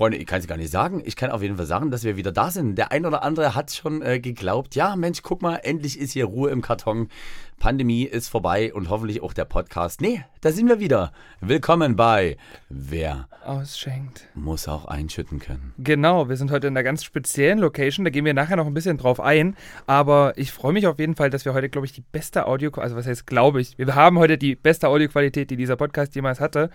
Freunde, ich kann es gar nicht sagen. Ich kann auf jeden Fall sagen, dass wir wieder da sind. Der ein oder andere hat schon äh, geglaubt, ja, Mensch, guck mal, endlich ist hier Ruhe im Karton. Pandemie ist vorbei und hoffentlich auch der Podcast. Nee, da sind wir wieder. Willkommen bei Wer Ausschenkt. muss auch einschütten können. Genau, wir sind heute in einer ganz speziellen Location. Da gehen wir nachher noch ein bisschen drauf ein. Aber ich freue mich auf jeden Fall, dass wir heute, glaube ich, die beste Audio, also was heißt, glaube ich, wir haben heute die beste Audioqualität, die dieser Podcast jemals hatte.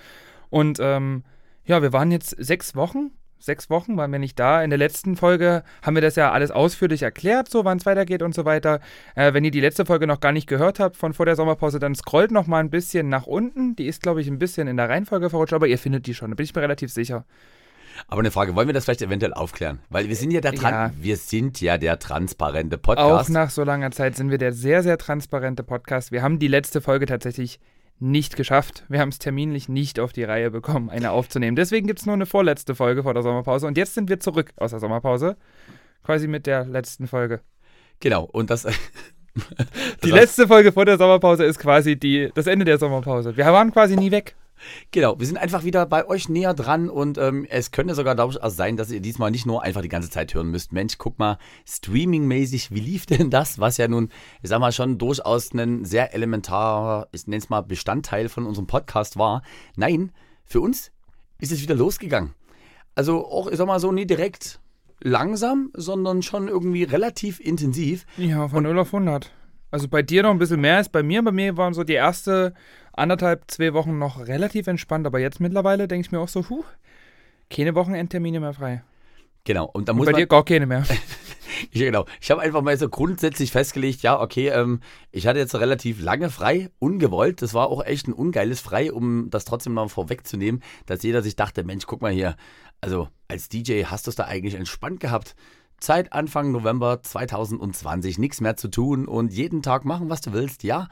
Und ähm, ja, wir waren jetzt sechs Wochen. Sechs Wochen waren wir nicht da. In der letzten Folge haben wir das ja alles ausführlich erklärt, so wann es weitergeht und so weiter. Äh, wenn ihr die letzte Folge noch gar nicht gehört habt von vor der Sommerpause, dann scrollt noch mal ein bisschen nach unten. Die ist, glaube ich, ein bisschen in der Reihenfolge verrutscht, aber ihr findet die schon, da bin ich mir relativ sicher. Aber eine Frage, wollen wir das vielleicht eventuell aufklären? Weil wir sind ja der, Tran Ja. wir sind ja der transparente Auch Podcast. nach so langer Zeit sind wir der sehr, sehr transparente Podcast. Wir haben die letzte Folge tatsächlich nicht geschafft. Wir haben es terminlich nicht auf die Reihe bekommen, eine aufzunehmen. Deswegen gibt es nur eine vorletzte Folge vor der Sommerpause. Und jetzt sind wir zurück aus der Sommerpause. Quasi mit der letzten Folge. Genau, und das. Die letzte Folge vor der Sommerpause ist quasi die, das Ende der Sommerpause. Wir waren quasi nie weg. Genau, wir sind einfach wieder bei euch näher dran und ähm, es könnte sogar durchaus sein, dass ihr diesmal nicht nur einfach die ganze Zeit hören müsst. Mensch, guck mal, streamingmäßig, wie lief denn das? Was ja nun, ich sag mal, schon durchaus ein sehr elementarer, ich nenne es mal, Bestandteil von unserem Podcast war. Nein, für uns ist es wieder losgegangen. Also auch, ich sag mal so, nie direkt langsam, sondern schon irgendwie relativ intensiv. Ja, von 0 auf 100. Also bei dir noch ein bisschen mehr als bei mir. Bei mir waren so die erste anderthalb, zwei Wochen noch relativ entspannt. Aber jetzt mittlerweile denke ich mir auch so, huh, keine Wochenendtermine mehr frei. Genau, und da Und muss bei man... dir gar keine mehr. Ja, genau. Ich habe einfach mal so grundsätzlich festgelegt, ja, okay, ähm, ich hatte jetzt relativ lange frei, ungewollt. Das war auch echt ein ungeiles Frei, um das trotzdem mal vorwegzunehmen, dass jeder sich dachte, Mensch, guck mal hier, also als DJ hast du es da eigentlich entspannt gehabt. Zeit Anfang November 2020, nichts mehr zu tun und jeden Tag machen, was du willst. Ja,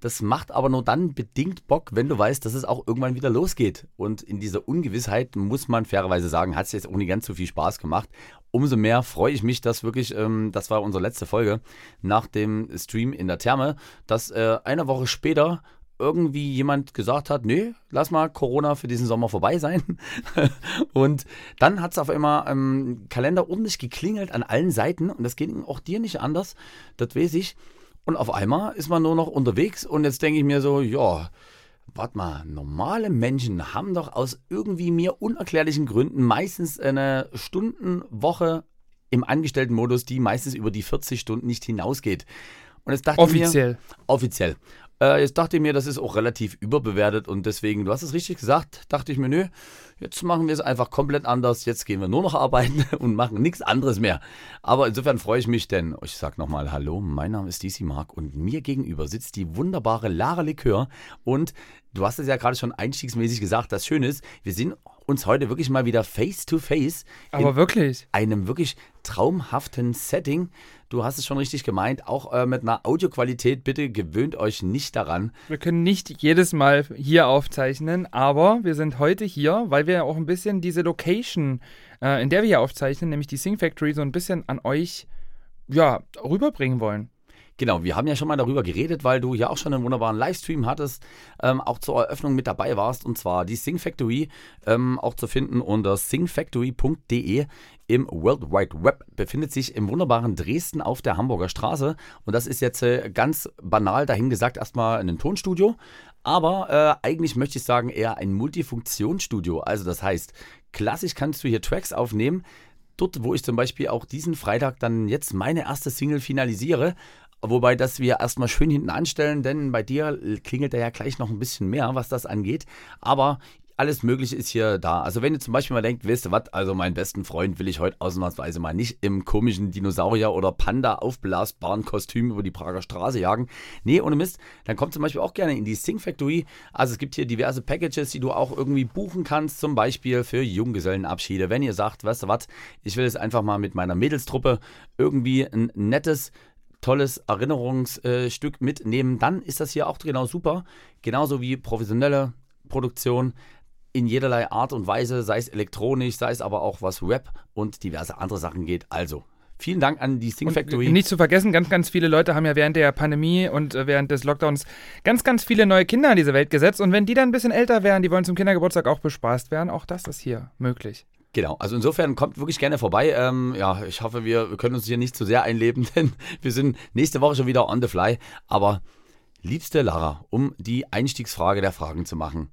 das macht aber nur dann bedingt Bock, wenn du weißt, dass es auch irgendwann wieder losgeht. Und in dieser Ungewissheit muss man fairerweise sagen, hat es jetzt auch nicht ganz so viel Spaß gemacht. Umso mehr freue ich mich, dass wirklich, ähm, das war unsere letzte Folge nach dem Stream in der Therme, dass äh, eine Woche später irgendwie jemand gesagt hat, nee, lass mal Corona für diesen Sommer vorbei sein. und dann hat es auf einmal im Kalender ordentlich geklingelt an allen Seiten und das ging auch dir nicht anders, das weiß ich. Und auf einmal ist man nur noch unterwegs und jetzt denke ich mir so, ja, warte mal, normale Menschen haben doch aus irgendwie mir unerklärlichen Gründen meistens eine Stundenwoche im Angestelltenmodus, die meistens über die 40 Stunden nicht hinausgeht. Und jetzt dachte ich mir, Offiziell. Äh, jetzt dachte ich mir, das ist auch relativ überbewertet und deswegen, du hast es richtig gesagt, dachte ich mir, nö, jetzt machen wir es einfach komplett anders. Jetzt gehen wir nur noch arbeiten und machen nichts anderes mehr. Aber insofern freue ich mich, denn ich sag nochmal Hallo, mein Name ist DC Mark und mir gegenüber sitzt die wunderbare Lara Likör und du hast es ja gerade schon einstiegsmäßig gesagt, das Schöne ist, wir sind uns heute wirklich mal wieder face to face Aber wirklich. einem wirklich traumhaften Setting. Du hast es schon richtig gemeint, auch äh, mit einer Audioqualität. Bitte gewöhnt euch nicht daran. Wir können nicht jedes Mal hier aufzeichnen, aber wir sind heute hier, weil wir auch ein bisschen diese Location, äh, in der wir hier aufzeichnen, nämlich die Sing Factory, so ein bisschen an euch ja, rüberbringen wollen. Genau, wir haben ja schon mal darüber geredet, weil du ja auch schon einen wunderbaren Livestream hattest, ähm, auch zur Eröffnung mit dabei warst. Und zwar die Sing Factory, ähm, auch zu finden unter singfactory.de im World Wide Web. Befindet sich im wunderbaren Dresden auf der Hamburger Straße. Und das ist jetzt äh, ganz banal dahingesagt erstmal ein Tonstudio. Aber äh, eigentlich möchte ich sagen eher ein Multifunktionsstudio. Also das heißt, klassisch kannst du hier Tracks aufnehmen. Dort, wo ich zum Beispiel auch diesen Freitag dann jetzt meine erste Single finalisiere, Wobei das wir erstmal schön hinten anstellen, denn bei dir klingelt da ja gleich noch ein bisschen mehr, was das angeht. Aber alles Mögliche ist hier da. Also wenn ihr zum Beispiel mal denkt, wisst ihr was, also meinen besten Freund will ich heute ausnahmsweise mal nicht im komischen Dinosaurier- oder Panda aufblasbaren Kostüm über die Prager Straße jagen. Nee, ohne Mist, dann kommt zum Beispiel auch gerne in die Sing Factory. Also es gibt hier diverse Packages, die du auch irgendwie buchen kannst, zum Beispiel für Junggesellenabschiede. Wenn ihr sagt, weißt du was, ich will jetzt einfach mal mit meiner Mädelstruppe irgendwie ein nettes tolles Erinnerungsstück mitnehmen, dann ist das hier auch genau super. Genauso wie professionelle Produktion in jederlei Art und Weise, sei es elektronisch, sei es aber auch was Web und diverse andere Sachen geht. Also, vielen Dank an die Sing Factory. Und nicht zu vergessen, ganz, ganz viele Leute haben ja während der Pandemie und äh, während des Lockdowns ganz, ganz viele neue Kinder in diese Welt gesetzt. Und wenn die dann ein bisschen älter wären, die wollen zum Kindergeburtstag auch bespaßt werden, auch das ist hier möglich. Genau, also insofern kommt wirklich gerne vorbei. Ähm, ja, ich hoffe, wir, wir können uns hier nicht zu sehr einleben, denn wir sind nächste Woche schon wieder on the fly. Aber liebste Lara, um die Einstiegsfrage der Fragen zu machen,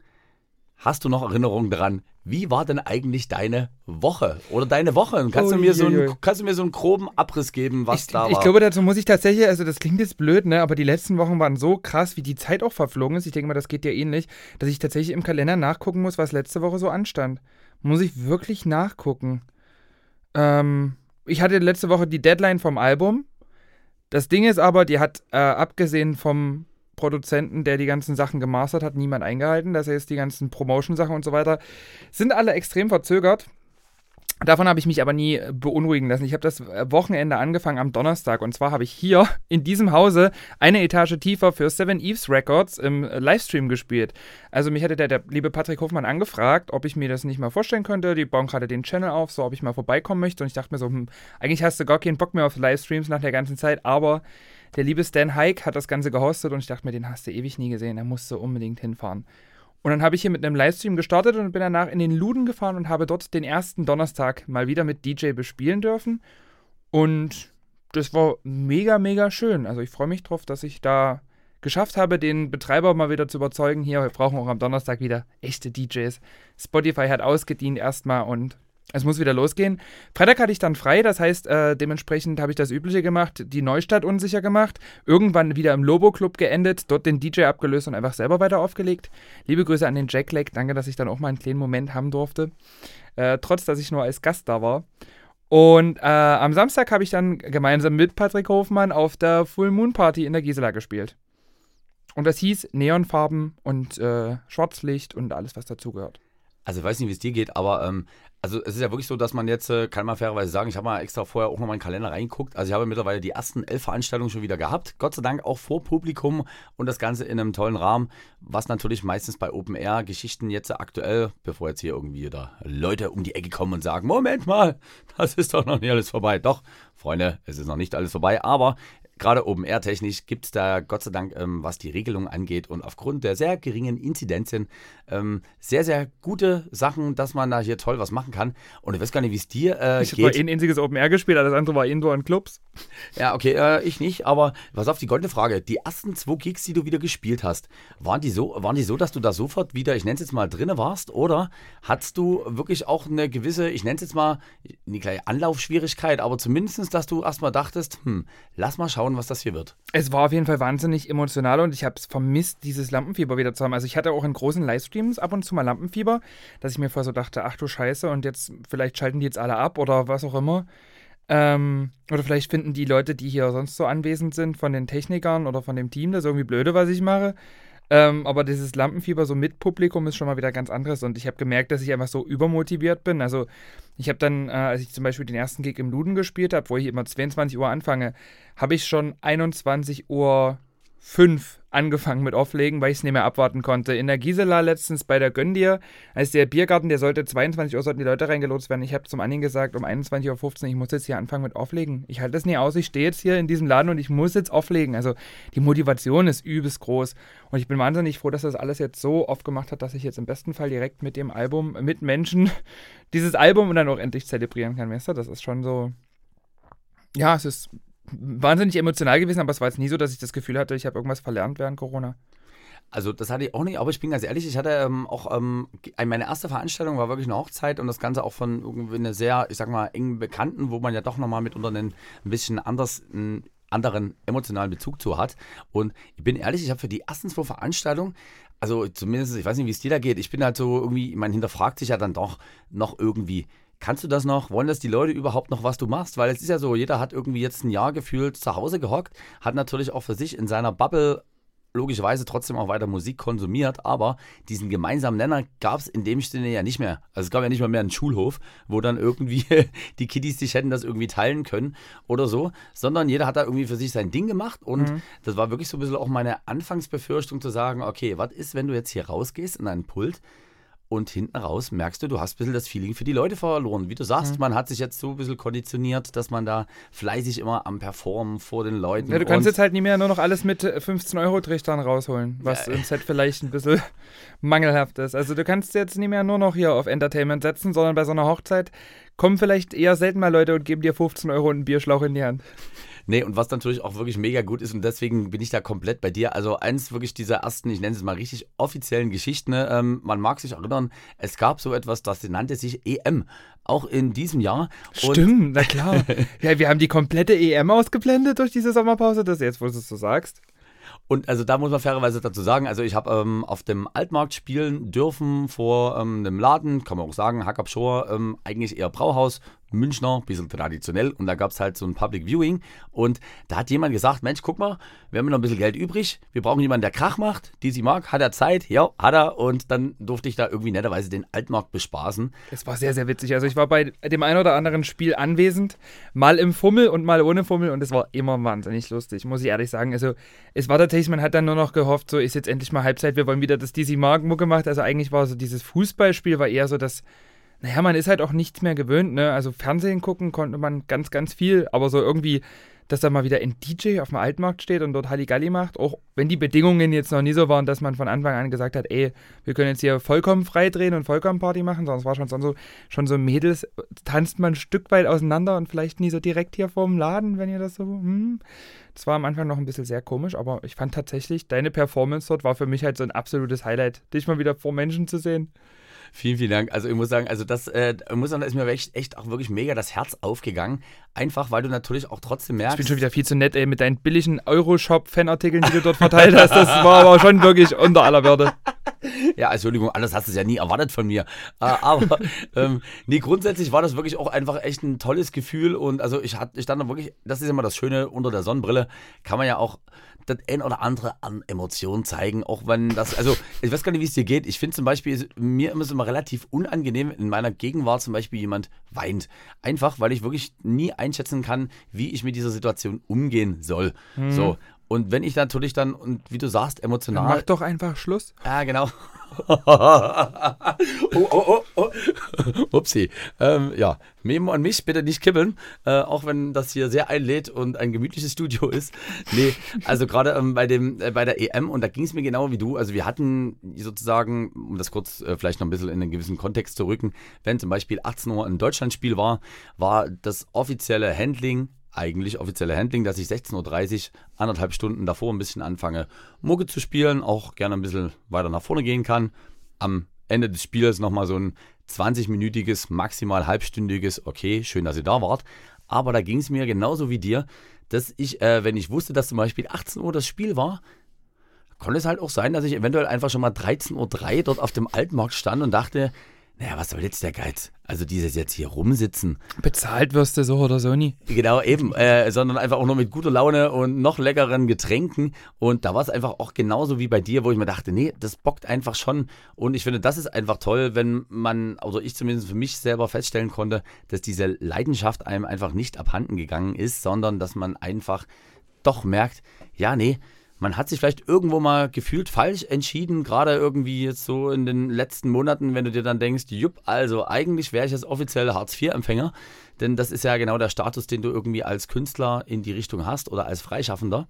hast du noch Erinnerungen daran, wie war denn eigentlich deine Woche oder deine Woche? Kannst, du, mir so einen, kannst du mir so einen groben Abriss geben, was ich, da war? Ich glaube, dazu muss ich tatsächlich, also das klingt jetzt blöd, ne, aber die letzten Wochen waren so krass, wie die Zeit auch verflogen ist. Ich denke mal, das geht dir ähnlich, dass ich tatsächlich im Kalender nachgucken muss, was letzte Woche so anstand. Muss ich wirklich nachgucken. Ähm, ich hatte letzte Woche die Deadline vom Album. Das Ding ist aber, die hat äh, abgesehen vom Produzenten, der die ganzen Sachen gemastert hat, niemand eingehalten. Das heißt, die ganzen Promotion-Sachen und so weiter sind alle extrem verzögert. Davon habe ich mich aber nie beunruhigen lassen. Ich habe das Wochenende angefangen am Donnerstag und zwar habe ich hier in diesem Hause eine Etage tiefer für Seven Eves Records im Livestream gespielt. Also mich hatte der, der liebe Patrick Hofmann angefragt, ob ich mir das nicht mal vorstellen könnte. Die bauen gerade den Channel auf, so ob ich mal vorbeikommen möchte und ich dachte mir so, hm, eigentlich hast du gar keinen Bock mehr auf Livestreams nach der ganzen Zeit, aber der liebe Stan Hike hat das Ganze gehostet und ich dachte mir, den hast du ewig nie gesehen, da musst du unbedingt hinfahren. Und dann habe ich hier mit einem Livestream gestartet und bin danach in den Luden gefahren und habe dort den ersten Donnerstag mal wieder mit DJ bespielen dürfen. Und das war mega, mega schön. Also ich freue mich drauf, dass ich da geschafft habe, den Betreiber mal wieder zu überzeugen. Hier, wir brauchen auch am Donnerstag wieder echte DJs. Spotify hat ausgedient erstmal und es muss wieder losgehen. Freitag hatte ich dann frei, das heißt, äh, dementsprechend habe ich das Übliche gemacht, die Neustadt unsicher gemacht, irgendwann wieder im Lobo-Club geendet, dort den DJ abgelöst und einfach selber weiter aufgelegt. Liebe Grüße an den Jack Leg, danke, dass ich dann auch mal einen kleinen Moment haben durfte, äh, trotz dass ich nur als Gast da war. Und äh, am Samstag habe ich dann gemeinsam mit Patrick Hofmann auf der Full Moon Party in der Gisela gespielt. Und das hieß Neonfarben und äh, Schwarzlicht und alles, was dazugehört. Also ich weiß nicht, wie es dir geht, aber ähm, also es ist ja wirklich so, dass man jetzt, äh, kann man fairerweise sagen, ich habe mal extra vorher auch noch mal in den Kalender reingeguckt. Also ich habe mittlerweile die ersten elf Veranstaltungen schon wieder gehabt. Gott sei Dank auch vor Publikum und das Ganze in einem tollen Rahmen, was natürlich meistens bei Open Air Geschichten jetzt aktuell, bevor jetzt hier irgendwie da Leute um die Ecke kommen und sagen, Moment mal, das ist doch noch nicht alles vorbei. Doch, Freunde, es ist noch nicht alles vorbei, aber gerade Open Air technisch gibt es da Gott sei Dank, ähm, was die Regelung angeht und aufgrund der sehr geringen Inzidenzien ähm, sehr, sehr gute Sachen, dass man da hier toll was machen kann. Und ich weiß gar nicht, wie es dir äh, ich geht. Ich habe ein einziges Open Air gespielt, alles andere war Indoor und Clubs. Ja, okay, äh, ich nicht, aber was auf die goldene Frage. Die ersten zwei Gigs, die du wieder gespielt hast, waren die so, waren die so, dass du da sofort wieder, ich nenne es jetzt mal, drinne warst? Oder hattest du wirklich auch eine gewisse, ich nenne es jetzt mal, eine kleine Anlaufschwierigkeit, aber zumindest, dass du erstmal dachtest, hm, lass mal schauen, was das hier wird? Es war auf jeden Fall wahnsinnig emotional und ich habe es vermisst, dieses Lampenfieber wieder zu haben. Also ich hatte auch in großen Livestreams ab und zu mal Lampenfieber, dass ich mir vorher so dachte, ach du Scheiße, und jetzt vielleicht schalten die jetzt alle ab oder was auch immer. Ähm, oder vielleicht finden die Leute, die hier sonst so anwesend sind, von den Technikern oder von dem Team, das irgendwie blöde, was ich mache. Ähm, aber dieses Lampenfieber so mit Publikum ist schon mal wieder ganz anderes und ich habe gemerkt, dass ich einfach so übermotiviert bin. Also ich habe dann, äh, als ich zum Beispiel den ersten Gig im Luden gespielt habe, wo ich immer 22 Uhr anfange, habe ich schon 21 Uhr 5 angefangen mit Auflegen, weil ich es nicht mehr abwarten konnte. In der Gisela letztens bei der Gönn als der Biergarten, der sollte 22 Uhr, sollten die Leute reingelotst werden. Ich habe zum Anhang gesagt, um 21.15 Uhr, ich muss jetzt hier anfangen mit Auflegen. Ich halte das nie aus, ich stehe jetzt hier in diesem Laden und ich muss jetzt auflegen. Also die Motivation ist übelst groß. Und ich bin wahnsinnig froh, dass das alles jetzt so oft gemacht hat, dass ich jetzt im besten Fall direkt mit dem Album, mit Menschen, dieses Album dann auch endlich zelebrieren kann. Weißt du, das ist schon so. Ja, es ist wahnsinnig emotional gewesen, aber es war jetzt nie so, dass ich das Gefühl hatte, ich habe irgendwas verlernt während Corona. Also das hatte ich auch nicht, aber ich bin ganz ehrlich, ich hatte ähm, auch, ähm, meine erste Veranstaltung war wirklich eine Hochzeit und das Ganze auch von irgendwie einer sehr, ich sag mal, engen Bekannten, wo man ja doch nochmal mitunter einen ein bisschen anders, einen anderen emotionalen Bezug zu hat. Und ich bin ehrlich, ich habe für die ersten zwei Veranstaltungen, also zumindest, ich weiß nicht, wie es dir da geht, ich bin halt so irgendwie, man hinterfragt sich ja dann doch noch irgendwie, Kannst du das noch? Wollen das die Leute überhaupt noch, was du machst? Weil es ist ja so, jeder hat irgendwie jetzt ein Jahr gefühlt zu Hause gehockt, hat natürlich auch für sich in seiner Bubble logischerweise trotzdem auch weiter Musik konsumiert, aber diesen gemeinsamen Nenner gab es in dem Sinne ja nicht mehr. Also es gab ja nicht mal mehr einen Schulhof, wo dann irgendwie die Kiddies sich hätten das irgendwie teilen können oder so, sondern jeder hat da irgendwie für sich sein Ding gemacht und mhm. das war wirklich so ein bisschen auch meine Anfangsbefürchtung zu sagen, okay, was ist, wenn du jetzt hier rausgehst in einen Pult und hinten raus merkst du, du hast ein bisschen das Feeling für die Leute verloren. Wie du sagst, mhm. man hat sich jetzt so ein bisschen konditioniert, dass man da fleißig immer am Performen vor den Leuten. Ja, du kannst jetzt halt nicht mehr nur noch alles mit 15-Euro-Trichtern rausholen, was ja. uns halt vielleicht ein bisschen mangelhaft ist. Also du kannst jetzt nicht mehr nur noch hier auf Entertainment setzen, sondern bei so einer Hochzeit kommen vielleicht eher selten mal Leute und geben dir 15 Euro und einen Bierschlauch in die Hand. Nee, und was natürlich auch wirklich mega gut ist und deswegen bin ich da komplett bei dir. Also eins wirklich dieser ersten, ich nenne es mal richtig offiziellen Geschichten. Ne? Ähm, man mag sich erinnern, es gab so etwas, das nannte sich EM. Auch in diesem Jahr. Und Stimmt, na klar. ja, wir haben die komplette EM ausgeblendet durch diese Sommerpause, das jetzt, wo du es so sagst. Und also da muss man fairerweise dazu sagen, also ich habe ähm, auf dem Altmarkt spielen dürfen vor ähm, einem Laden, kann man auch sagen, Hack Shore, ähm, eigentlich eher Brauhaus, Münchner, ein bisschen traditionell. Und da gab es halt so ein Public Viewing. Und da hat jemand gesagt: Mensch, guck mal, wir haben noch ein bisschen Geld übrig. Wir brauchen jemanden, der Krach macht. Die sie mag, hat er Zeit? Ja, hat er. Und dann durfte ich da irgendwie netterweise den Altmarkt bespaßen. Es war sehr, sehr witzig. Also, ich war bei dem einen oder anderen Spiel anwesend. Mal im Fummel und mal ohne Fummel. Und es war immer wahnsinnig lustig, muss ich ehrlich sagen. Also, es war tatsächlich, man hat dann nur noch gehofft, so ist jetzt endlich mal Halbzeit. Wir wollen wieder das DC Mark gemacht. Also, eigentlich war so dieses Fußballspiel war eher so das naja, man ist halt auch nichts mehr gewöhnt, ne? Also Fernsehen gucken konnte man ganz, ganz viel, aber so irgendwie, dass da mal wieder ein DJ auf dem Altmarkt steht und dort Halligalli macht, auch wenn die Bedingungen jetzt noch nie so waren, dass man von Anfang an gesagt hat, ey, wir können jetzt hier vollkommen frei drehen und vollkommen Party machen, es war schon so, schon so Mädels, tanzt man ein Stück weit auseinander und vielleicht nie so direkt hier vorm Laden, wenn ihr das so, hm. Das war am Anfang noch ein bisschen sehr komisch, aber ich fand tatsächlich, deine Performance dort war für mich halt so ein absolutes Highlight, dich mal wieder vor Menschen zu sehen. Vielen, vielen Dank. Also ich muss sagen, also das äh, muss sagen, da ist mir echt, echt auch wirklich mega das Herz aufgegangen. Einfach, weil du natürlich auch trotzdem merkst. Ich bin schon wieder viel zu nett, ey, mit deinen billigen Euroshop-Fanartikeln, die du dort verteilt hast. Das war aber schon wirklich unter aller Würde. Ja, Entschuldigung, anders hast du es ja nie erwartet von mir. Äh, aber ähm, nee, grundsätzlich war das wirklich auch einfach echt ein tolles Gefühl. Und also ich hatte, ich stand da wirklich, das ist immer das Schöne unter der Sonnenbrille, kann man ja auch das ein oder andere an Emotionen zeigen, auch wenn das, also ich weiß gar nicht, wie es dir geht. Ich finde zum Beispiel, mir ist es immer relativ unangenehm, in meiner Gegenwart zum Beispiel jemand weint. Einfach, weil ich wirklich nie einschätzen kann, wie ich mit dieser Situation umgehen soll. Mhm. So. Und wenn ich natürlich dann, und wie du sagst, emotional. Dann mach doch einfach Schluss. Ja, genau. oh, oh, oh, oh. Upsi. Ähm, ja, Memo an mich, bitte nicht kippeln, äh, auch wenn das hier sehr einlädt und ein gemütliches Studio ist. Nee, also gerade ähm, bei, äh, bei der EM, und da ging es mir genau wie du, also wir hatten sozusagen, um das kurz äh, vielleicht noch ein bisschen in einen gewissen Kontext zu rücken, wenn zum Beispiel 18 Uhr ein Deutschlandspiel war, war das offizielle Handling eigentlich offizielle Handling, dass ich 16.30 Uhr, anderthalb Stunden davor ein bisschen anfange, Mucke zu spielen, auch gerne ein bisschen weiter nach vorne gehen kann. Am Ende des Spiels nochmal so ein 20-minütiges, maximal halbstündiges, okay, schön, dass ihr da wart. Aber da ging es mir genauso wie dir, dass ich, äh, wenn ich wusste, dass zum Beispiel 18 Uhr das Spiel war, konnte es halt auch sein, dass ich eventuell einfach schon mal 13.03 Uhr dort auf dem Altmarkt stand und dachte, naja, was soll jetzt der Geiz? Also dieses jetzt hier rumsitzen. Bezahlt wirst du so oder so nie. Genau, eben. Äh, sondern einfach auch nur mit guter Laune und noch leckeren Getränken. Und da war es einfach auch genauso wie bei dir, wo ich mir dachte, nee, das bockt einfach schon. Und ich finde, das ist einfach toll, wenn man, also ich zumindest für mich selber feststellen konnte, dass diese Leidenschaft einem einfach nicht abhanden gegangen ist, sondern dass man einfach doch merkt, ja, nee, man hat sich vielleicht irgendwo mal gefühlt falsch entschieden, gerade irgendwie jetzt so in den letzten Monaten, wenn du dir dann denkst, jupp, also eigentlich wäre ich jetzt offiziell Hartz-IV-Empfänger, denn das ist ja genau der Status, den du irgendwie als Künstler in die Richtung hast oder als Freischaffender.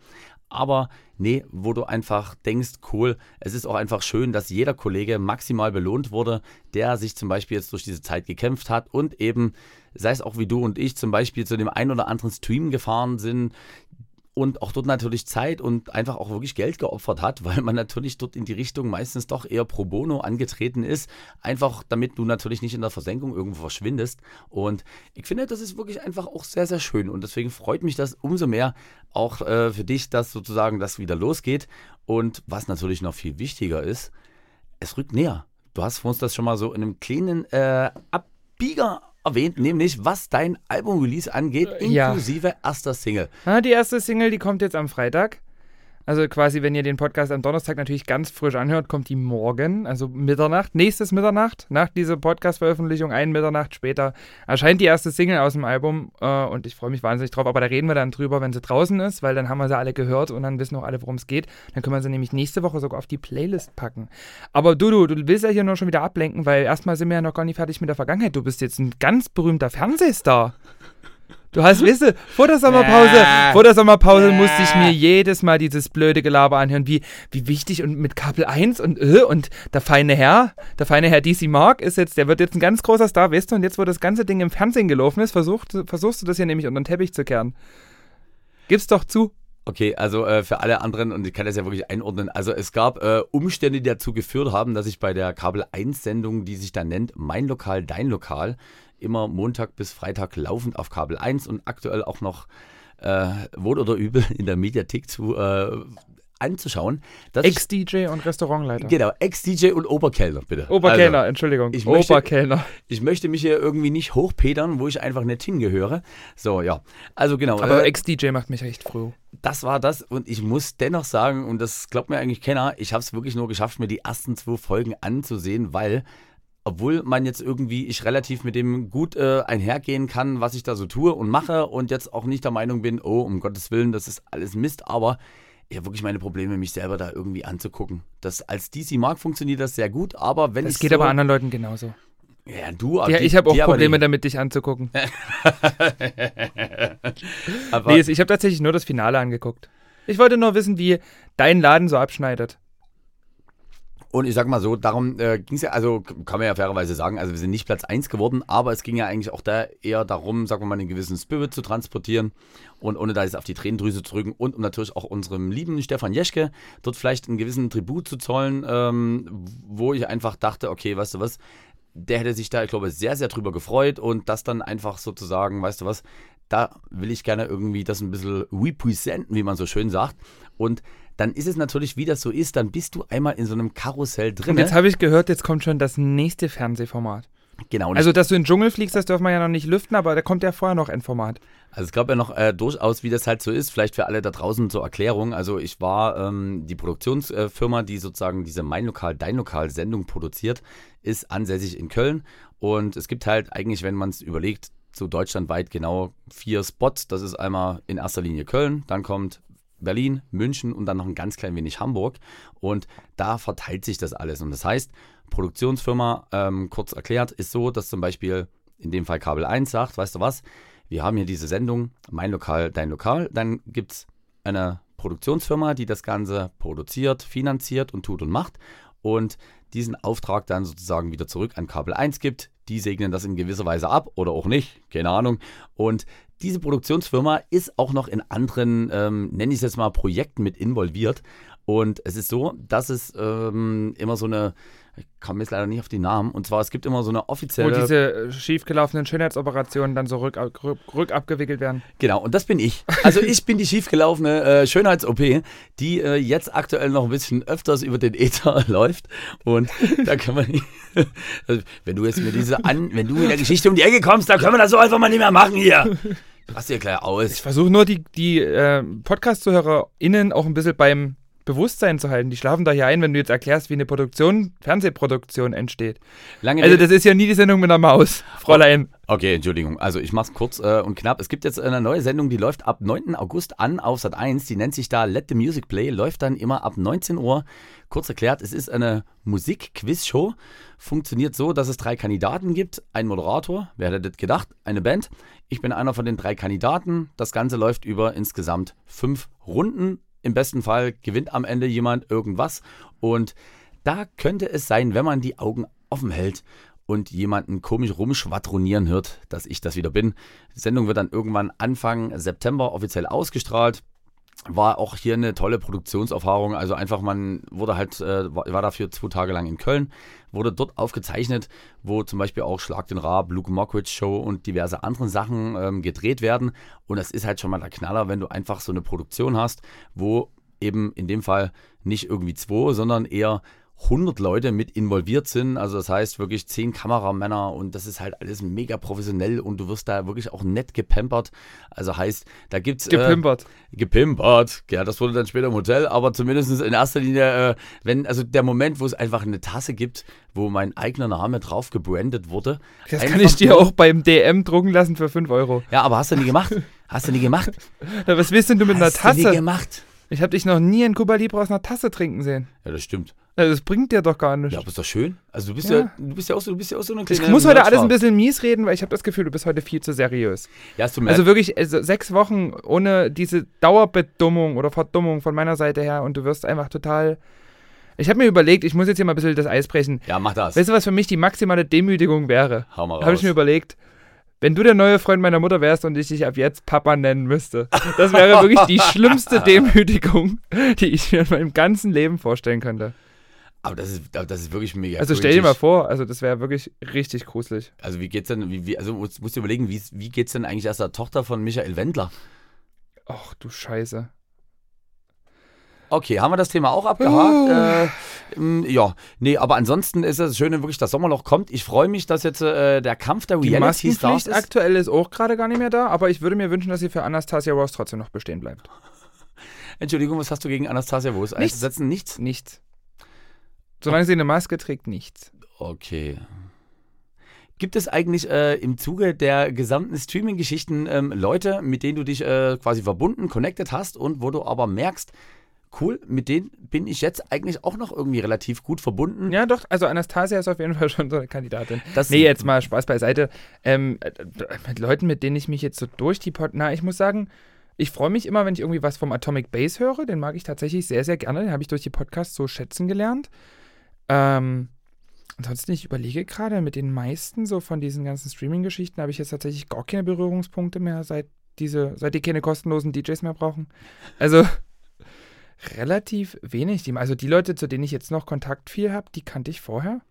Aber nee, wo du einfach denkst, cool, es ist auch einfach schön, dass jeder Kollege maximal belohnt wurde, der sich zum Beispiel jetzt durch diese Zeit gekämpft hat und eben, sei es auch wie du und ich zum Beispiel zu dem einen oder anderen Stream gefahren sind, und auch dort natürlich Zeit und einfach auch wirklich Geld geopfert hat, weil man natürlich dort in die Richtung meistens doch eher pro bono angetreten ist, einfach damit du natürlich nicht in der Versenkung irgendwo verschwindest. Und ich finde, das ist wirklich einfach auch sehr, sehr schön und deswegen freut mich das umso mehr auch äh, für dich, dass sozusagen das wieder losgeht. Und was natürlich noch viel wichtiger ist, es rückt näher. Du hast vor uns das schon mal so in einem kleinen äh, Abbieger erwähnt, nämlich was dein Album-Release angeht, inklusive ja. erster Single. Die erste Single, die kommt jetzt am Freitag. Also quasi, wenn ihr den Podcast am Donnerstag natürlich ganz frisch anhört, kommt die morgen, also Mitternacht, nächstes Mitternacht, nach dieser Podcast-Veröffentlichung, ein Mitternacht später, erscheint die erste Single aus dem Album äh, und ich freue mich wahnsinnig drauf, aber da reden wir dann drüber, wenn sie draußen ist, weil dann haben wir sie alle gehört und dann wissen auch alle, worum es geht. Dann können wir sie nämlich nächste Woche sogar auf die Playlist packen. Aber du, du, du willst ja hier nur schon wieder ablenken, weil erstmal sind wir ja noch gar nicht fertig mit der Vergangenheit. Du bist jetzt ein ganz berühmter Fernsehstar. Du hast, weißt du, vor der Sommerpause, Ja. vor der Sommerpause Ja. musste ich mir jedes Mal dieses blöde Gelaber anhören, wie, wie wichtig und mit Kabel 1 und äh, und der feine Herr, der feine Herr DC Mark ist jetzt, der wird jetzt ein ganz großer Star, weißt du, und jetzt, wo das ganze Ding im Fernsehen gelaufen ist, versucht, versuchst du das hier nämlich unter den Teppich zu kehren. Gib's doch zu. Okay, also äh, für alle anderen, und ich kann das ja wirklich einordnen, also es gab äh, Umstände, die dazu geführt haben, dass ich bei der Kabel 1-Sendung, die sich da nennt Mein Lokal, Dein Lokal, immer Montag bis Freitag laufend auf Kabel 1 und aktuell auch noch äh, wohl oder übel in der Mediathek zu äh, anzuschauen. Ex-DJ und Restaurantleiter. Genau, Ex-DJ und Oberkellner, bitte. Oberkellner, Also, Entschuldigung. ich möchte- Oberkellner. ich möchte mich hier irgendwie nicht hochpedern, wo ich einfach nicht hingehöre. So, ja. Also genau. Aber äh, Ex-DJ macht mich echt froh. das war das und ich muss dennoch sagen, und das glaubt mir eigentlich keiner, ich habe es wirklich nur geschafft, mir die ersten zwei Folgen anzusehen, weil, obwohl man jetzt irgendwie, ich relativ mit dem gut äh, einhergehen kann, was ich da so tue und mache und jetzt auch nicht der Meinung bin, oh, um Gottes Willen, das ist alles Mist, aber ich habe wirklich meine Probleme, mich selber da irgendwie anzugucken. Das, als DC Mark funktioniert das sehr gut, aber wenn Das ich geht so, aber anderen Leuten genauso. Ja, du, Ja, die- ich habe auch aber Probleme damit, dich anzugucken. Aber, Nee, ich habe tatsächlich nur das Finale angeguckt. Ich wollte nur wissen, wie dein Laden so abschneidet. Und ich sag mal so, darum äh, ging es ja, also kann man ja fairerweise sagen, also wir sind nicht Platz 1 geworden, aber es ging ja eigentlich auch da eher darum, sagen wir mal, einen gewissen Spirit zu transportieren und ohne da jetzt auf die Tränendrüse zu drücken und um natürlich auch unserem lieben Stefan Jeschke dort vielleicht einen gewissen Tribut zu zollen, ähm, wo ich einfach dachte, okay, weißt du was, der hätte sich da, ich glaube, sehr, sehr drüber gefreut und das dann einfach sozusagen, weißt du was, da will ich gerne irgendwie das ein bisschen representen, wie man so schön sagt. Und dann ist es natürlich, wie das so ist, dann bist du einmal in so einem Karussell drin. Und jetzt habe ich gehört, jetzt kommt schon das nächste Fernsehformat. Genau. Also, dass du in den Dschungel fliegst, das dürfen wir ja noch nicht lüften, aber da kommt ja vorher noch ein Format. also es gab ja noch äh, durchaus, wie das halt so ist, vielleicht für alle da draußen zur Erklärung. Also ich war ähm, die Produktionsfirma, die sozusagen diese Mein Lokal, Dein Lokal Sendung produziert, ist ansässig in Köln. Und es gibt halt eigentlich, wenn man es überlegt, so deutschlandweit genau vier Spots. Das ist einmal in erster Linie Köln, dann kommt Berlin, München und dann noch ein ganz klein wenig Hamburg. Und da verteilt sich das alles. Und das heißt, Produktionsfirma, ähm, kurz erklärt, ist so, dass zum Beispiel in dem Fall Kabel 1 sagt, weißt du was, wir haben hier diese Sendung, mein Lokal, dein Lokal. Dann gibt es eine Produktionsfirma, die das Ganze produziert, finanziert und tut und macht. Und diesen Auftrag dann sozusagen wieder zurück an Kabel 1 gibt. Die segnen das in gewisser Weise ab oder auch nicht, keine Ahnung. Und diese Produktionsfirma ist auch noch in anderen, ähm, nenne ich es jetzt mal, Projekten mit involviert. Und es ist so, dass es ähm, immer so eine, ich komme jetzt leider nicht auf die Namen, und zwar es gibt immer so eine Wo offizielle. diese äh, schiefgelaufenen Schönheitsoperationen dann so rück, rück, rückabgewickelt werden. Genau, und das bin ich. Also ich bin die schiefgelaufene äh, Schönheits-OP, die äh, jetzt aktuell noch ein bisschen öfters über den Ether läuft. Und da kann man nicht. Also, wenn du jetzt mit diese an, wenn du in der Geschichte um die Ecke kommst, dann können wir das so einfach mal nicht mehr machen hier. Lass dir gleich Ich aus. versuche nur, die, die äh, Podcast-ZuhörerInnen auch ein bisschen beim Bewusstsein zu halten. Die schlafen da hier ein, wenn du jetzt erklärst, wie eine Produktion, Fernsehproduktion entsteht. Lange Also, das ist ja nie die Sendung mit einer Maus, Fräulein. Okay, Entschuldigung. Also ich mach's kurz äh, und knapp. Es gibt jetzt eine neue Sendung, die läuft ab 9. August an auf Sat 1. Die nennt sich da Let the Music Play. Läuft dann immer ab 19 Uhr. Kurz erklärt, es ist eine Musik-Quiz-Show. Funktioniert so, dass es drei Kandidaten gibt. Ein Moderator, wer hätte das gedacht? Eine Band. Ich bin einer von den drei Kandidaten. Das Ganze läuft über insgesamt fünf Runden. Im besten Fall gewinnt am Ende jemand irgendwas. Und da könnte es sein, wenn man die Augen offen hält und jemanden komisch rumschwadronieren hört, dass ich das wieder bin. Die Sendung wird dann irgendwann Anfang September offiziell ausgestrahlt. War auch hier eine tolle Produktionserfahrung. Also einfach, man wurde halt, äh, war dafür zwei Tage lang in Köln, wurde dort aufgezeichnet, wo zum Beispiel auch Schlag den Raab, Luke Mockridge Show und diverse andere Sachen ähm, gedreht werden. Und das ist halt schon mal der Knaller, wenn du einfach so eine Produktion hast, wo eben in dem Fall nicht irgendwie zwei, sondern eher 100 Leute mit involviert sind. Also das heißt wirklich 10 Kameramänner und das ist halt alles mega professionell und du wirst da wirklich auch nett gepampert. Also heißt, da gibt's Gepimpert. Äh, gepimpert. Ja, das wurde dann später im Hotel, aber zumindest in erster Linie, äh, wenn, also der Moment, wo es einfach eine Tasse gibt, wo mein eigener Name drauf gebrandet wurde. Das kann ich dir auch beim DM drucken lassen für 5 Euro. Ja, aber hast du nie gemacht? Hast du nie gemacht? Was willst denn du mit einer hast du nie Tasse? gemacht? Ich habe dich noch nie in Cuba Libre aus einer Tasse trinken sehen. Ja, das stimmt. Also das bringt dir doch gar nichts. Ja, aber ist doch schön. Also du bist ja, Ja. du bist ja auch so, du bist ja auch so eine ich kleine muss heute alles ein bisschen mies reden, weil ich habe das Gefühl, du bist heute viel zu seriös. Ja, es tut mir Also wirklich, also sechs Wochen ohne diese Dauerbedummung oder Verdummung von meiner Seite her und du wirst einfach total. Ich habe mir überlegt, ich muss jetzt hier mal ein bisschen das Eis brechen. Ja, mach das. Weißt du, was für mich die maximale Demütigung wäre? Hau mal raus. Habe ich mir überlegt, wenn du der neue Freund meiner Mutter wärst und ich dich ab jetzt Papa nennen müsste. Das wäre wirklich die schlimmste Demütigung, die ich mir in meinem ganzen Leben vorstellen könnte. Aber das ist, aber das ist wirklich mega Also stell dir mal vor, also das wäre wirklich richtig gruselig. Also wie geht's denn, wie, wie, also musst, musst du überlegen, wie, wie geht's denn eigentlich erst der Tochter von Michael Wendler? Ach du Scheiße. Okay, haben wir das Thema auch abgehakt? äh, m, ja, nee, aber ansonsten ist das Schöne wirklich, das Sommerloch kommt. Ich freue mich, dass jetzt äh, der Kampf der Die Reality Stars Maskenpflicht ist. aktuell ist auch gerade gar nicht mehr da, aber ich würde mir wünschen, dass sie für Anastasia Ross trotzdem noch bestehen bleibt. Entschuldigung, was hast du gegen Anastasia Wurst Nichts. einzusetzen? Nichts? Nichts. Solange sie eine Maske trägt, nichts. Okay. Gibt es eigentlich äh, im Zuge der gesamten Streaming-Geschichten ähm, Leute, mit denen du dich äh, quasi verbunden, connected hast und wo du aber merkst, cool, mit denen bin ich jetzt eigentlich auch noch irgendwie relativ gut verbunden? Ja, doch, also Anastasia ist auf jeden Fall schon so eine Kandidatin. Das, Nee, jetzt mal Spaß beiseite. Ähm, äh, mit Leuten, mit denen ich mich jetzt so durch die Pod. Na, ich muss sagen, ich freue mich immer, wenn ich irgendwie was vom Atomic Base höre. Den mag ich tatsächlich sehr, sehr gerne. Den habe ich durch die Podcasts so schätzen gelernt. Ähm, ansonsten, ich überlege gerade, mit den meisten so von diesen ganzen Streaming-Geschichten habe ich jetzt tatsächlich gar keine Berührungspunkte mehr, seit diese, seit die keine kostenlosen DJs mehr brauchen. Also relativ wenig. Die, also die Leute, zu denen ich jetzt noch Kontakt viel habe, die kannte ich vorher.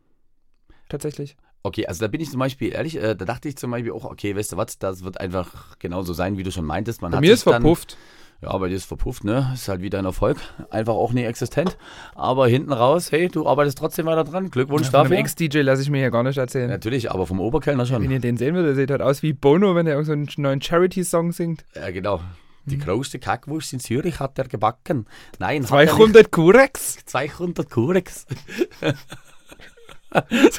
Tatsächlich. Okay, also da bin ich zum Beispiel ehrlich, äh, da dachte ich zum Beispiel auch, okay, weißt du was, das wird einfach genauso sein, wie du schon meintest. Man Bei hat mir ist verpufft. Dann, ja, bei dir ist verpufft, ne? Ist halt wie dein Erfolg. Einfach auch nie existent. Aber hinten raus, hey, du arbeitest trotzdem weiter dran. Glückwunsch Ja, von dafür. Ex-DJ lasse ich mir hier gar nicht erzählen. Natürlich, aber vom Oberkellner Wenn schon. ihr den sehen würdet, sieht halt aus wie Bono, wenn er irgendeinen so einen neuen Charity-Song singt. Ja, genau. Die größte Kackwurst in Zürich hat er gebacken. Nein, hat er 200 Kurex? nicht. 200 Kurex.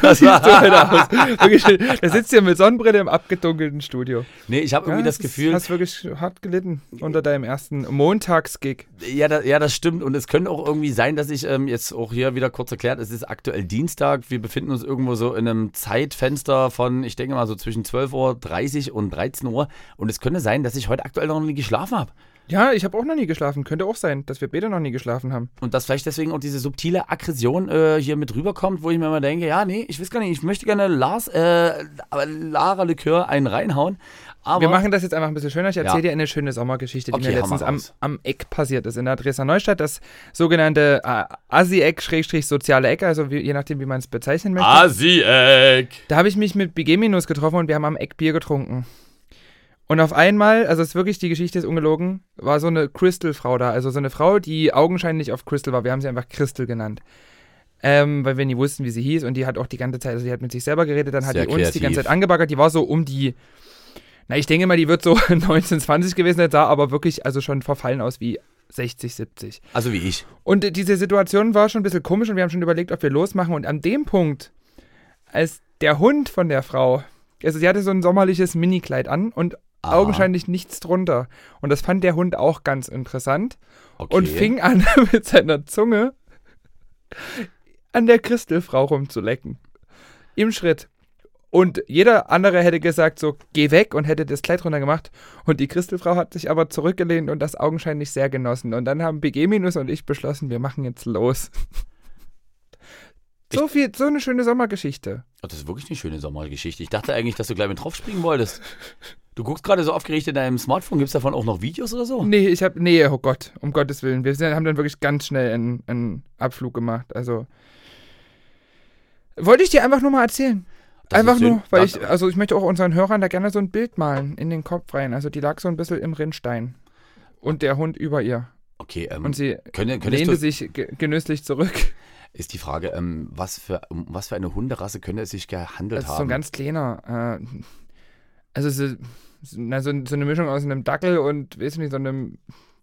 Das sieht so halt aus. Wirklich, der sitzt hier mit Sonnenbrille im abgedunkelten Studio. Nee, ich habe irgendwie das Gefühl, hast wirklich hart gelitten unter deinem ersten Montagsgig. Ja, da, ja, das stimmt. Und es könnte auch irgendwie sein, dass ich ähm, jetzt auch hier wieder kurz erklärt, es ist aktuell Dienstag. Wir befinden uns irgendwo so in einem Zeitfenster von, ich denke mal, so zwischen 12.30 Uhr und 13 Uhr. Und es könnte sein, dass ich heute aktuell noch nie geschlafen habe. Ja, ich habe auch noch nie geschlafen. Könnte auch sein, dass wir beide noch nie geschlafen haben. Und dass vielleicht deswegen auch diese subtile Aggression äh, hier mit rüberkommt, wo ich mir immer denke, ja, nee, ich weiß gar nicht, ich möchte gerne Lars, äh, Lara Likör einen reinhauen. Aber Wir machen das jetzt einfach ein bisschen schöner. Ich erzähle Ja. dir eine schöne Sommergeschichte, die Okay, mir letztens am, am Eck passiert ist. In der Dresdner Neustadt, das sogenannte äh, Assi-Eck, Schrägstrich soziale Eck, also wie, je nachdem, wie man es bezeichnen möchte. Asieck. Da habe ich mich mit BG-Minus getroffen und wir haben am Eck Bier getrunken. Und auf einmal, also es ist wirklich, die Geschichte ist ungelogen, war so eine Crystal-Frau da. Also so eine Frau, die augenscheinlich auf Crystal war. Wir haben sie einfach Crystal genannt. Ähm, weil wir nie wussten, wie sie hieß. Und die hat auch die ganze Zeit, also die hat mit sich selber geredet, dann hat Sehr die uns die ganze kreativ. Zeit angebaggert. Die war so um die, na ich denke mal, die wird so 19, 20 gewesen, jetzt sah aber wirklich also schon verfallen aus wie 60, 70. Also wie ich. Und diese Situation war schon ein bisschen komisch und wir haben schon überlegt, ob wir losmachen. Und an dem Punkt, als der Hund von der Frau, also sie hatte so ein sommerliches Minikleid an und Aha. augenscheinlich nichts drunter. Und das fand der Hund auch ganz interessant Okay. und fing an, mit seiner Zunge an der Christelfrau rumzulecken. Im Schritt. Und jeder andere hätte gesagt, so, geh weg und hätte das Kleid runter gemacht. Und die Christelfrau hat sich aber zurückgelehnt und das augenscheinlich sehr genossen. Und dann haben BG Minus und ich beschlossen, wir machen jetzt los. so viel, so eine schöne Sommergeschichte. Oh, das ist wirklich eine schöne Sommergeschichte. Ich dachte eigentlich, dass du gleich mit drauf springen wolltest. Du guckst gerade so aufgeregt in deinem Smartphone. Gibt es davon auch noch Videos oder so? Nee, ich hab, nee, oh Gott, um Gottes Willen. Wir sind, haben dann wirklich ganz schnell einen, einen Abflug gemacht. Also, wollte ich dir einfach nur mal erzählen. Das Einfach ist nur, weil Das- ich, also ich möchte auch unseren Hörern da gerne so ein Bild malen in den Kopf rein. Also die lag so ein bisschen im Rinnstein. Und der Hund über ihr. Okay, ähm, Und sie könntest lehnte sich ge genüsslich zurück. ist die Frage, ähm, was, für, um was für eine Hunderasse könnte es sich gehandelt Das ist haben? so ein ganz kleiner. Äh, also so, so, na, so, so eine Mischung aus einem Dackel und, weiß nicht, so einem.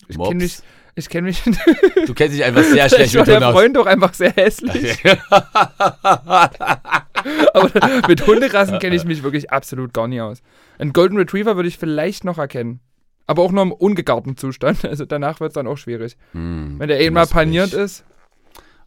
Ich kenne mich. Ich kenne mich. du kennst dich einfach sehr schlecht war mit der Hunden aus. Freund doch einfach sehr hässlich. Aber mit Hunderassen kenne ich mich wirklich absolut gar nicht aus. Ein Golden Retriever würde ich vielleicht noch erkennen. Aber auch nur im ungegarten Zustand. Also danach wird es dann auch schwierig. Hm, Wenn der eben mal paniert ist.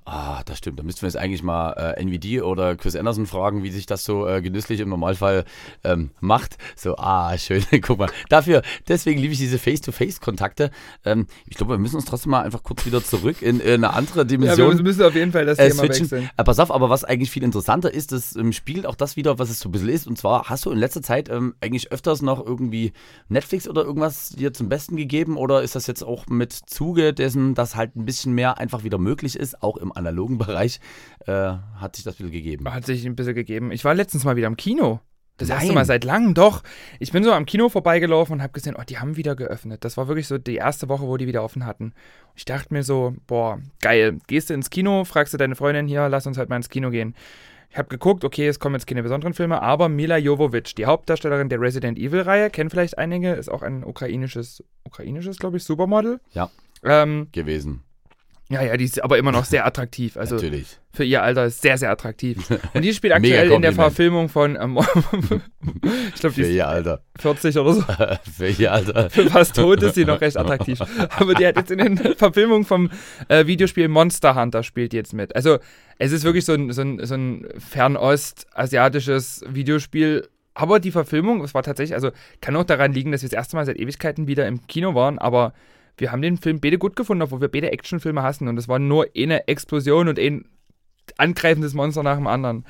Ah, das stimmt. Da müssten wir jetzt eigentlich mal äh, NVD oder Chris Anderson fragen, wie sich das so äh, genüsslich im Normalfall ähm, macht. So, ah, schön. Guck mal. Dafür, deswegen liebe ich diese Face-to-Face-Kontakte. Ähm, ich glaube, wir müssen uns trotzdem mal einfach kurz wieder zurück in, in eine andere Ja, Dimension. wir müssen auf jeden Fall das äh, Thema switchen. wechseln. Äh, pass auf, aber was eigentlich viel interessanter ist, das ähm, spiegelt auch das wieder, was es so ein bisschen ist. Und zwar, hast du in letzter Zeit ähm, eigentlich öfters noch irgendwie Netflix oder irgendwas dir zum Besten gegeben? Oder ist das jetzt auch mit Zuge dessen, dass halt ein bisschen mehr einfach wieder möglich ist, auch im analogen Bereich, äh, hat sich das ein bisschen gegeben? Hat sich ein bisschen gegeben. Ich war letztens mal wieder im Kino. Das erste Nein. Mal seit langem, doch. Ich bin so am Kino vorbeigelaufen und habe gesehen, oh, die haben wieder geöffnet. Das war wirklich so die erste Woche, wo die wieder offen hatten. Ich dachte mir so, boah, geil. Gehst du ins Kino, fragst du deine Freundin hier, lass uns halt mal ins Kino gehen. Ich habe geguckt, okay, es kommen jetzt keine besonderen Filme, aber Mila Jovovich, die Hauptdarstellerin der Resident Evil-Reihe, kennen vielleicht einige, ist auch ein ukrainisches, ukrainisches, glaube ich, Supermodel. Ja. Ähm, Gewesen. Ja, ja, die ist aber immer noch sehr attraktiv. Also Natürlich. für ihr Alter ist sehr, sehr attraktiv. Und die spielt aktuell in der. Verfilmung von, ähm, ich glaube, die Für ist ihr Alter. 40 oder so. Für ihr Alter. Für fast tot ist sie noch recht attraktiv. Aber die hat jetzt in den Verfilmungen vom äh, Videospiel Monster Hunter spielt jetzt mit. Also es ist wirklich so ein, so ein, so ein fernost-asiatisches Videospiel. Aber die Verfilmung, es war tatsächlich, also kann auch daran liegen, dass wir das erste Mal seit Ewigkeiten wieder im Kino waren, aber wir haben den Film beide gut gefunden, obwohl wir beide Actionfilme hassen und es war nur eine Explosion und ein angreifendes Monster nach dem anderen.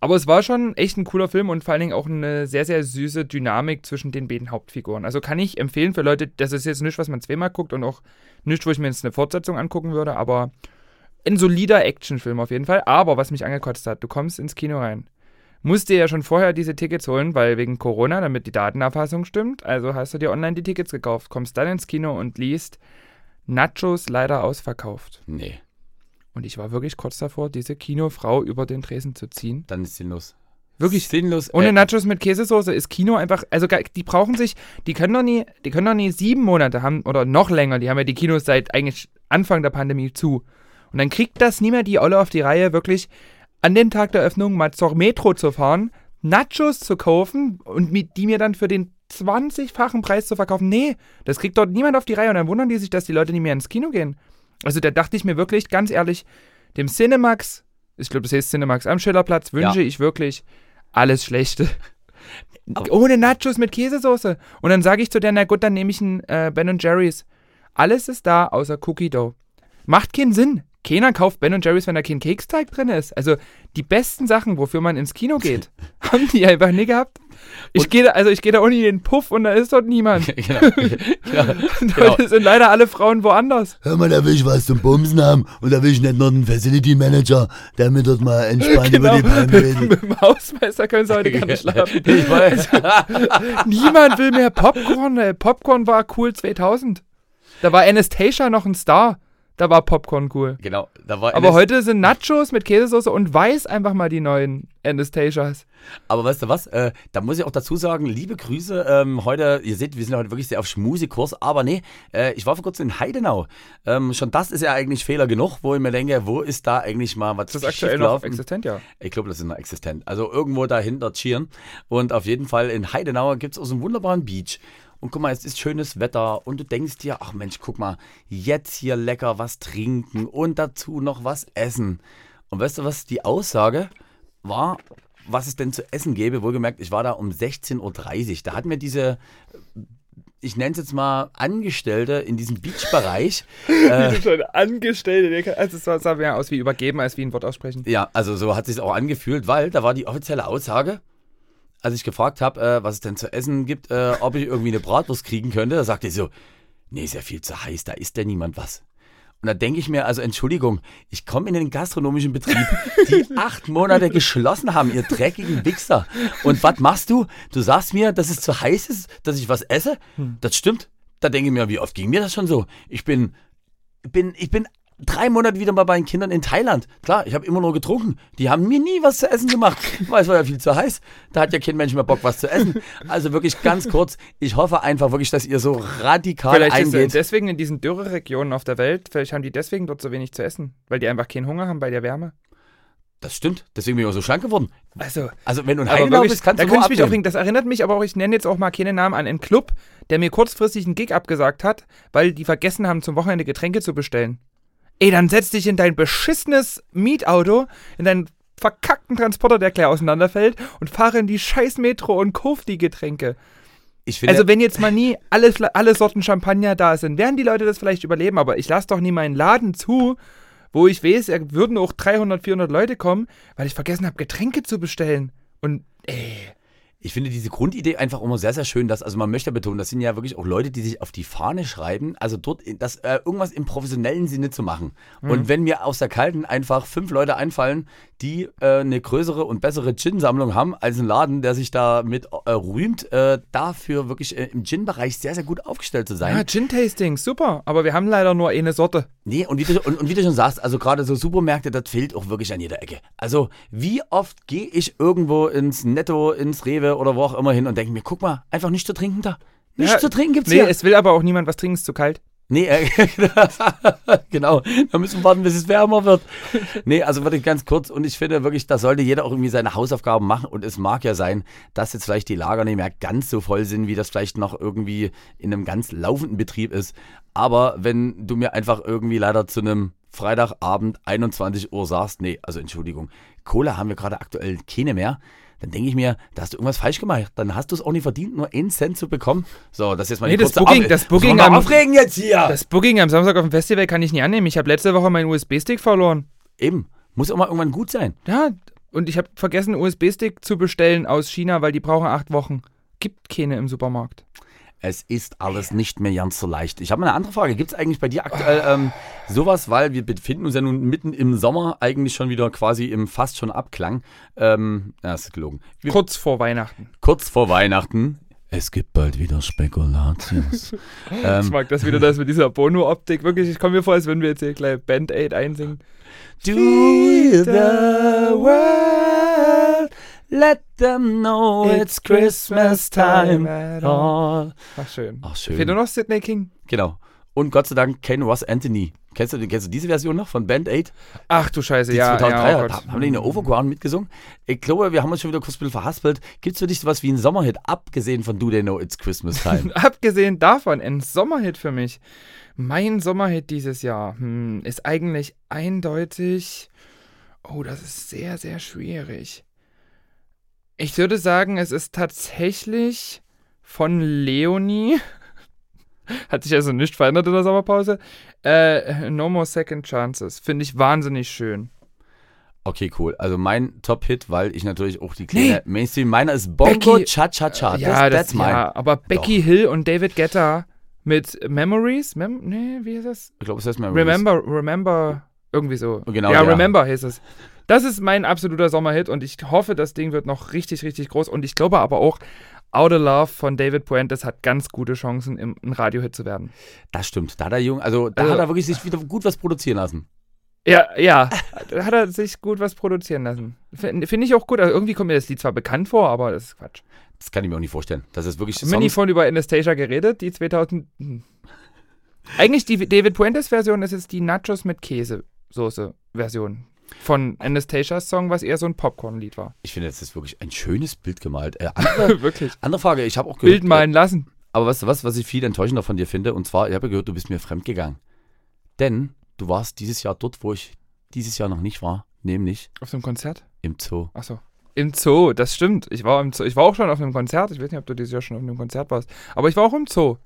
Aber es war schon echt ein cooler Film und vor allen Dingen auch eine sehr, sehr süße Dynamik zwischen den beiden Hauptfiguren. Also kann ich empfehlen für Leute, das ist jetzt nichts, was man zweimal guckt und auch nichts, wo ich mir jetzt eine Fortsetzung angucken würde, aber ein solider Actionfilm auf jeden Fall. Aber was mich angekotzt hat, du kommst ins Kino rein. Musst dir ja schon vorher diese Tickets holen, weil wegen Corona, damit die Datenerfassung stimmt. Also hast du dir online die Tickets gekauft, kommst dann ins Kino und liest Nachos leider ausverkauft. Nee, Und ich war wirklich kurz davor, diese Kinofrau über den Tresen zu ziehen. dann ist sinnlos. Wirklich sinnlos. Ohne Äh, Nachos mit Käsesoße ist Kino einfach, also die brauchen sich, die können doch nie, die können doch nie sieben Monate haben oder noch länger, die haben ja die Kinos seit eigentlich Anfang der Pandemie zu. Und dann kriegt das nie mehr die Olle auf die Reihe, wirklich an dem Tag der Öffnung mal zur Metro zu fahren, Nachos zu kaufen und mi- die mir dann für den 20-fachen Preis zu verkaufen. Nee, das kriegt dort niemand auf die Reihe und dann wundern die sich, dass die Leute nicht mehr ins Kino gehen. Also da dachte ich mir wirklich, ganz ehrlich, dem Cinemax, ich glaube, das heißt Cinemax am Schillerplatz, wünsche ich wirklich alles Schlechte. Aber- Ohne Nachos mit Käsesoße. Und dann sage ich zu der, na gut, dann nehme ich einen äh, Ben Jerry's. Alles ist da, außer Cookie Dough. Macht keinen Sinn. Keiner kauft Ben Jerry's, wenn da kein Keksteig drin ist. Also die besten Sachen, wofür man ins Kino geht, haben die einfach nie gehabt. Ich Und- gehe da, also ich gehe da ohne den Puff und da ist dort niemand. genau. genau. Da sind leider alle Frauen woanders. Hör mal, da will ich was zum Bumsen haben und da will ich nicht noch einen Facility Manager, der mir dort mal entspannt Genau. über die Palme redet. Mit dem Hausmeister können sie heute gar nicht schlafen. Ich weiß. Niemand will mehr Popcorn. Ey. Popcorn war cool 2000. Da war Anastasia noch ein Star. Da war Popcorn cool. genau, da war Aber NS heute sind Nachos mit Käsesauce und weiß einfach mal die neuen Anastasias. Aber weißt du was? Äh, da muss ich auch dazu sagen, liebe Grüße. Ähm, heute, ihr seht, wir sind heute wirklich sehr auf Schmusikurs. Aber nee, äh, ich war vor kurzem in Heidenau. Ähm, schon das ist ja eigentlich Fehler genug, wo ich mir denke, wo ist da eigentlich mal was Das ist aktuell noch existent, ja. Ich glaube, das ist noch existent. Also irgendwo dahinter Chieren. Und auf jeden Fall in Heidenau gibt es auch so einen wunderbaren Beach. Und guck mal, es ist schönes Wetter und du denkst dir, ach Mensch, guck mal, jetzt hier lecker was trinken und dazu noch was essen. Und weißt du, was die Aussage war, was es denn zu essen gäbe? Wohlgemerkt, ich war da um 16.30 Uhr. Da hat mir diese, ich nenne es jetzt mal Angestellte in diesem Beachbereich, äh, schon Angestellte. Also es sah, sah mehr aus wie übergeben, als wie ein Wort aussprechen. Ja, also so hat sich auch angefühlt, weil da war die offizielle Aussage, als ich gefragt habe, äh, was es denn zu essen gibt, äh, ob ich irgendwie eine Bratwurst kriegen könnte, da sagte sie so, nee, ist ja viel zu heiß, da isst ja niemand was. Und da denke ich mir, also Entschuldigung, ich komme in den gastronomischen Betrieb, die acht Monate geschlossen haben, ihr dreckigen Wichser. Und was machst du? Du sagst mir, dass es zu heiß ist, dass ich was esse? Das stimmt. Da denke ich mir, wie oft ging mir das schon so? Ich bin, bin, ich bin drei Monate wieder mal bei den Kindern in Thailand. Klar, ich habe immer nur getrunken. Die haben mir nie was zu essen gemacht, weil es war ja viel zu heiß. Da hat ja kein Mensch mehr Bock, was zu essen. Also wirklich ganz kurz, ich hoffe einfach wirklich, dass ihr so radikal Vielleicht eingeht. deswegen in diesen Dürreregionen auf der Welt, vielleicht haben die deswegen dort so wenig zu essen, weil die einfach keinen Hunger haben bei der Wärme. Das stimmt, deswegen bin ich auch so schlank geworden. Also, Also wenn du ein Heidenau wirklich, bist, kannst da du könnte nur ich mich auch bringen. Das erinnert mich aber auch, ich nenne jetzt auch mal keine Namen an, einen Club, der mir kurzfristig einen Gig abgesagt hat, weil die vergessen haben, zum Wochenende Getränke zu bestellen. Ey, dann setz dich in dein beschissenes Mietauto, in deinen verkackten Transporter, der gleich auseinanderfällt, und fahre in die scheiß Metro und kauf die Getränke. Ich Also wenn jetzt mal nie alle, alle Sorten Champagner da sind, werden die Leute das vielleicht überleben, aber ich lasse doch nie meinen Laden zu, wo ich weiß, da würden auch 300, 400 Leute kommen, weil ich vergessen habe, Getränke zu bestellen. Und ey, Ich finde diese Grundidee einfach immer sehr, sehr schön, dass, also man möchte betonen, das sind ja wirklich auch Leute, die sich auf die Fahne schreiben, also dort das, äh, irgendwas im professionellen Sinne zu machen. Und wenn mir aus der Kalten einfach fünf Leute einfallen, die äh, eine größere und bessere Gin-Sammlung haben als ein Laden, der sich damit äh, rühmt, äh, dafür wirklich äh, im Gin-Bereich sehr, sehr gut aufgestellt zu sein. ja, Gin-Tasting, super, aber wir haben leider nur eine Sorte. Nee, und wie, du, und, und wie du schon sagst, also gerade so Supermärkte, das fehlt auch wirklich an jeder Ecke. Also, wie oft gehe ich irgendwo ins Netto, ins Rewe oder wo auch immer hin und denke mir, guck mal, einfach nichts zu trinken da. Nichts Ja, zu trinken gibt's Nee, hier. es will aber auch niemand was trinken, ist zu kalt. Nee, äh, genau. Da müssen wir warten, bis es wärmer wird. Nee, also wirklich ganz kurz. Und ich finde wirklich, da sollte jeder auch irgendwie seine Hausaufgaben machen. Und es mag ja sein, dass jetzt vielleicht die Lager nicht mehr ganz so voll sind, wie das vielleicht noch irgendwie in einem ganz laufenden Betrieb ist. Aber wenn du mir einfach irgendwie leider zu einem Freitagabend 21 Uhr sagst, nee, also Entschuldigung, Cola haben wir gerade aktuell keine mehr. Dann denke ich mir, da hast du irgendwas falsch gemacht. Dann hast du es auch nicht verdient, nur einen Cent zu bekommen. So, das ist jetzt mal Nee, das Booking- Auf- das Booking am- aufregen jetzt hier. Das Booking am Samstag auf dem Festival kann ich nicht annehmen. Ich habe letzte Woche meinen USB-Stick verloren. Eben. Muss auch mal irgendwann gut sein. Ja, und ich habe vergessen, einen USB-Stick zu bestellen aus China, weil die brauchen acht Wochen. Gibt keine im Supermarkt. Es ist alles nicht mehr ganz so leicht. Ich habe mal eine andere Frage. Gibt es eigentlich bei dir aktuell ähm, sowas, weil wir befinden uns ja nun mitten im Sommer, eigentlich schon wieder quasi im fast schon Abklang. Ähm, ja, das ist gelogen. Wir, Kurz vor Weihnachten. kurz vor Weihnachten. Es gibt bald wieder Spekulatius. Ich ähm, mag das wieder, das mit dieser Bono-Optik. Wirklich, ich komme mir vor, als wenn wir jetzt hier gleich Band-Aid einsingen. Do the world, let them know it's Christmas time at all. Ach, schön. Ach, Fehlt schön. nur noch Sidney King. Genau. Und Gott sei Dank Ken Ross Anthony. Kennst du, kennst du diese Version noch von Band Aid? Ach du Scheiße, Die ja. 2003 ja oh hat- Gott. haben die eine Overground mitgesungen? Ich glaube, wir haben uns schon wieder kurz ein bisschen verhaspelt. Gibt es für dich sowas wie einen Sommerhit, abgesehen von Do They Know It's Christmas Time? Abgesehen davon, ein Sommerhit für mich. Mein Sommerhit dieses Jahr hm, ist eigentlich eindeutig. Oh, das ist sehr, sehr schwierig. Ich würde sagen, es ist tatsächlich von Leonie. Hat sich also nicht verändert in der Sommerpause. Äh, no More Second Chances. Finde ich wahnsinnig schön. Okay, cool. Also mein Top-Hit, weil ich natürlich auch die kleine Mainstream, meiner ist Bongo Becky- Cha-Cha-Cha. ja, das, that's mine. ja, aber Becky Hill und David Guetta mit Memories? Mem nee, wie heißt das? Ich glaube, es heißt mal Remember, Remember, irgendwie so. Genau, ja, ja. Remember heißt es. Das ist mein absoluter Sommerhit und ich hoffe, das Ding wird noch richtig, richtig groß. Und ich glaube aber auch, Outer Love von David Puentes hat ganz gute Chancen, im, ein Radiohit zu werden. Das stimmt. Da hat er jung, also da Also- hat er wirklich sich wieder gut was produzieren lassen. Ja, ja, da hat er sich gut was produzieren lassen. Finde find ich auch gut. Also irgendwie kommt mir das Lied zwar bekannt vor, aber das ist Quatsch. Das kann ich mir auch nicht vorstellen. Das ist wirklich Songs, vorhin über Anastasia geredet, die 2000. Hm. Eigentlich die David Puentes Version ist jetzt die Nachos mit Käsesoße Version von Anastasias Song, was eher so ein Popcorn-Lied war. Ich finde, das ist wirklich ein schönes Bild gemalt. Äh, andere, Wirklich. andere Frage, ich habe auch gehört. Bild malen lassen. Aber weißt du was, was ich viel enttäuschender von dir finde? Und zwar, ich habe gehört, du bist mir fremdgegangen. Denn du warst dieses Jahr dort, wo ich dieses Jahr noch nicht war, nämlich Auf dem Konzert? im Zoo. Achso. Im Zoo, das stimmt. Ich war im Zoo. Ich war auch schon auf einem Konzert. Ich weiß nicht, ob du dieses Jahr schon auf einem Konzert warst. Aber ich war auch im Zoo.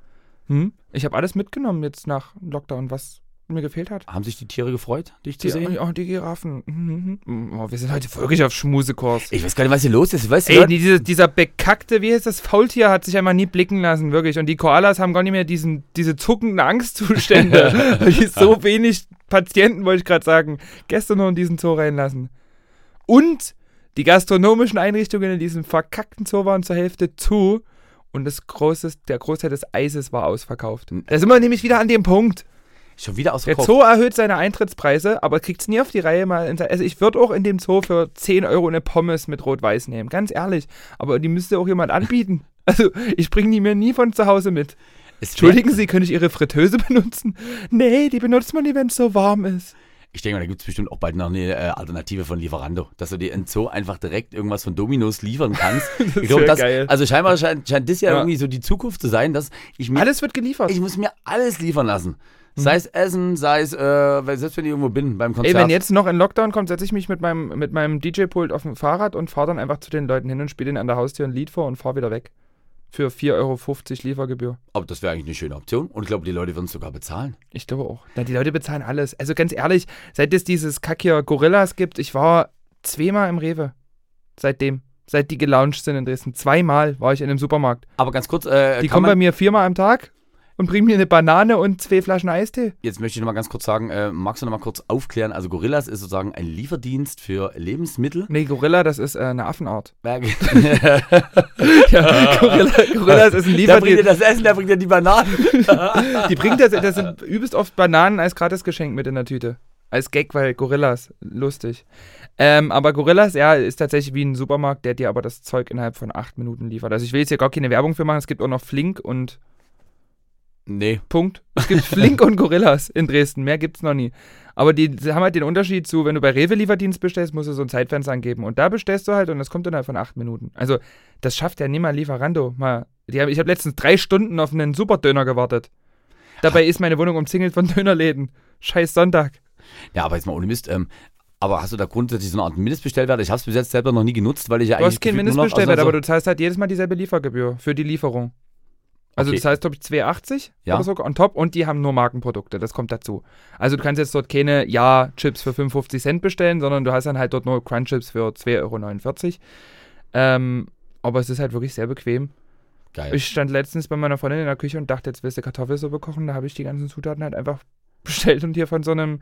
Hm? Ich habe alles mitgenommen jetzt nach Lockdown, was mir gefehlt hat. Haben sich die Tiere gefreut, dich zu Die, sehen? oh, die Giraffen. Mhm, mhm. Oh, wir sind heute wirklich auf Schmusekurs. Ich weiß gar nicht, was hier los ist. Weißt du, Ey, Leute? diese, dieser bekackte, wie heißt das, Faultier hat sich einmal nie blicken lassen, wirklich. Und die Koalas haben gar nicht mehr diesen, diese zuckenden Angstzustände. die so wenig Patienten, wollte ich gerade sagen, gestern noch in diesen Zoo reinlassen. Und die gastronomischen Einrichtungen in diesem verkackten Zoo waren zur Hälfte zu. Und das Großes, der Großteil des Eises war ausverkauft. Da sind wir nämlich wieder an dem Punkt. Schon wieder Der ausverkauft. Zoo erhöht seine Eintrittspreise, aber kriegt es nie auf die Reihe mal. Also ich würde auch in dem Zoo für 10 Euro eine Pommes mit Rot-Weiß nehmen, ganz ehrlich. Aber die müsste auch jemand anbieten. Also ich bringe die mir nie von zu Hause mit. Es Entschuldigen Sie, könnte ich Ihre Fritteuse benutzen? Nee, die benutzt man nie, wenn es so warm ist. Ich denke mal, da gibt es bestimmt auch bald noch eine äh, Alternative von Lieferando, dass du dir in Zoo einfach direkt irgendwas von Dominos liefern kannst. ich glaube, wär das, geil. also scheinbar scheint, scheint das ja, Ja. irgendwie so die Zukunft zu sein, dass ich mir, Alles wird geliefert. ich muss mir alles liefern lassen. Mhm. Sei es Essen, sei es, äh, weil selbst wenn ich irgendwo bin beim Konzert. Ey, wenn jetzt noch ein Lockdown kommt, setze ich mich mit meinem, mit meinem DJ-Pult auf dem Fahrrad und fahre dann einfach zu den Leuten hin und spiele ihnen an der Haustür ein Lied vor und fahre wieder weg. Für 4,50 Euro Liefergebühr. Aber das wäre eigentlich eine schöne Option und ich glaube, die Leute würden es sogar bezahlen. Ich glaube auch. Na, die Leute bezahlen alles. Also ganz ehrlich, seit es dieses Kack hier Gorillas gibt, ich war zweimal im Rewe. Seitdem. Seit die gelauncht sind in Dresden. Zweimal war ich in einem Supermarkt. Aber ganz kurz, äh, Die kommen bei mir viermal am Tag und bringen mir eine Banane und zwei Flaschen Eistee. jetzt möchte ich noch mal ganz kurz sagen, äh, magst du noch mal kurz aufklären? Also Gorillas ist sozusagen ein Lieferdienst für Lebensmittel. Nee, Gorilla, das ist äh, eine Affenart. Ja, Gorilla, Gorillas ist ein bringt dir Lieferdienst. das Essen, der bringt dir die Bananen. Die bringen das, das sind übelst oft Bananen als Gratisgeschenk mit in der Tüte. Als Gag, weil Gorillas, lustig. Ähm, aber Gorillas, ja, ist tatsächlich wie ein Supermarkt, der dir aber das Zeug innerhalb von acht Minuten liefert. Also ich will jetzt hier gar keine Werbung für machen, es gibt auch noch Flink und nee. Punkt. Es gibt Flink und Gorillas in Dresden, mehr gibt's noch nie. Aber die, haben halt den Unterschied zu, wenn du bei Rewe Lieferdienst bestellst, musst du so ein Zeitfenster angeben. Und da bestellst du halt und das kommt innerhalb von acht Minuten. Also das schafft ja mal Lieferando. Mal, die ich habe letztens drei Stunden auf einen Superdöner gewartet. Dabei ist meine Wohnung umzingelt von Dönerläden. Scheiß Sonntag. Ja, aber jetzt mal ohne Mist. Ähm, aber hast du da grundsätzlich so eine Art Mindestbestellwert? Ich habe es bis jetzt selber noch nie genutzt, weil ich ja Du eigentlich. hast keinen Mindestbestellwert, also, aber du zahlst halt jedes Mal dieselbe Liefergebühr für die Lieferung. Also Okay. das heißt, glaube ich, 2,80 Ja. oder so on top und die haben nur Markenprodukte, das kommt dazu. Also du kannst jetzt dort keine Ja-Chips für 55 Cent bestellen, sondern du hast dann halt dort nur Crunchips für 2,49 Euro. Ähm, aber es ist halt wirklich sehr bequem. Geil. Ich stand letztens bei meiner Freundin in der Küche und dachte, jetzt willst du Kartoffelsuppe kochen. Da habe ich die ganzen Zutaten halt einfach bestellt und hier von so einem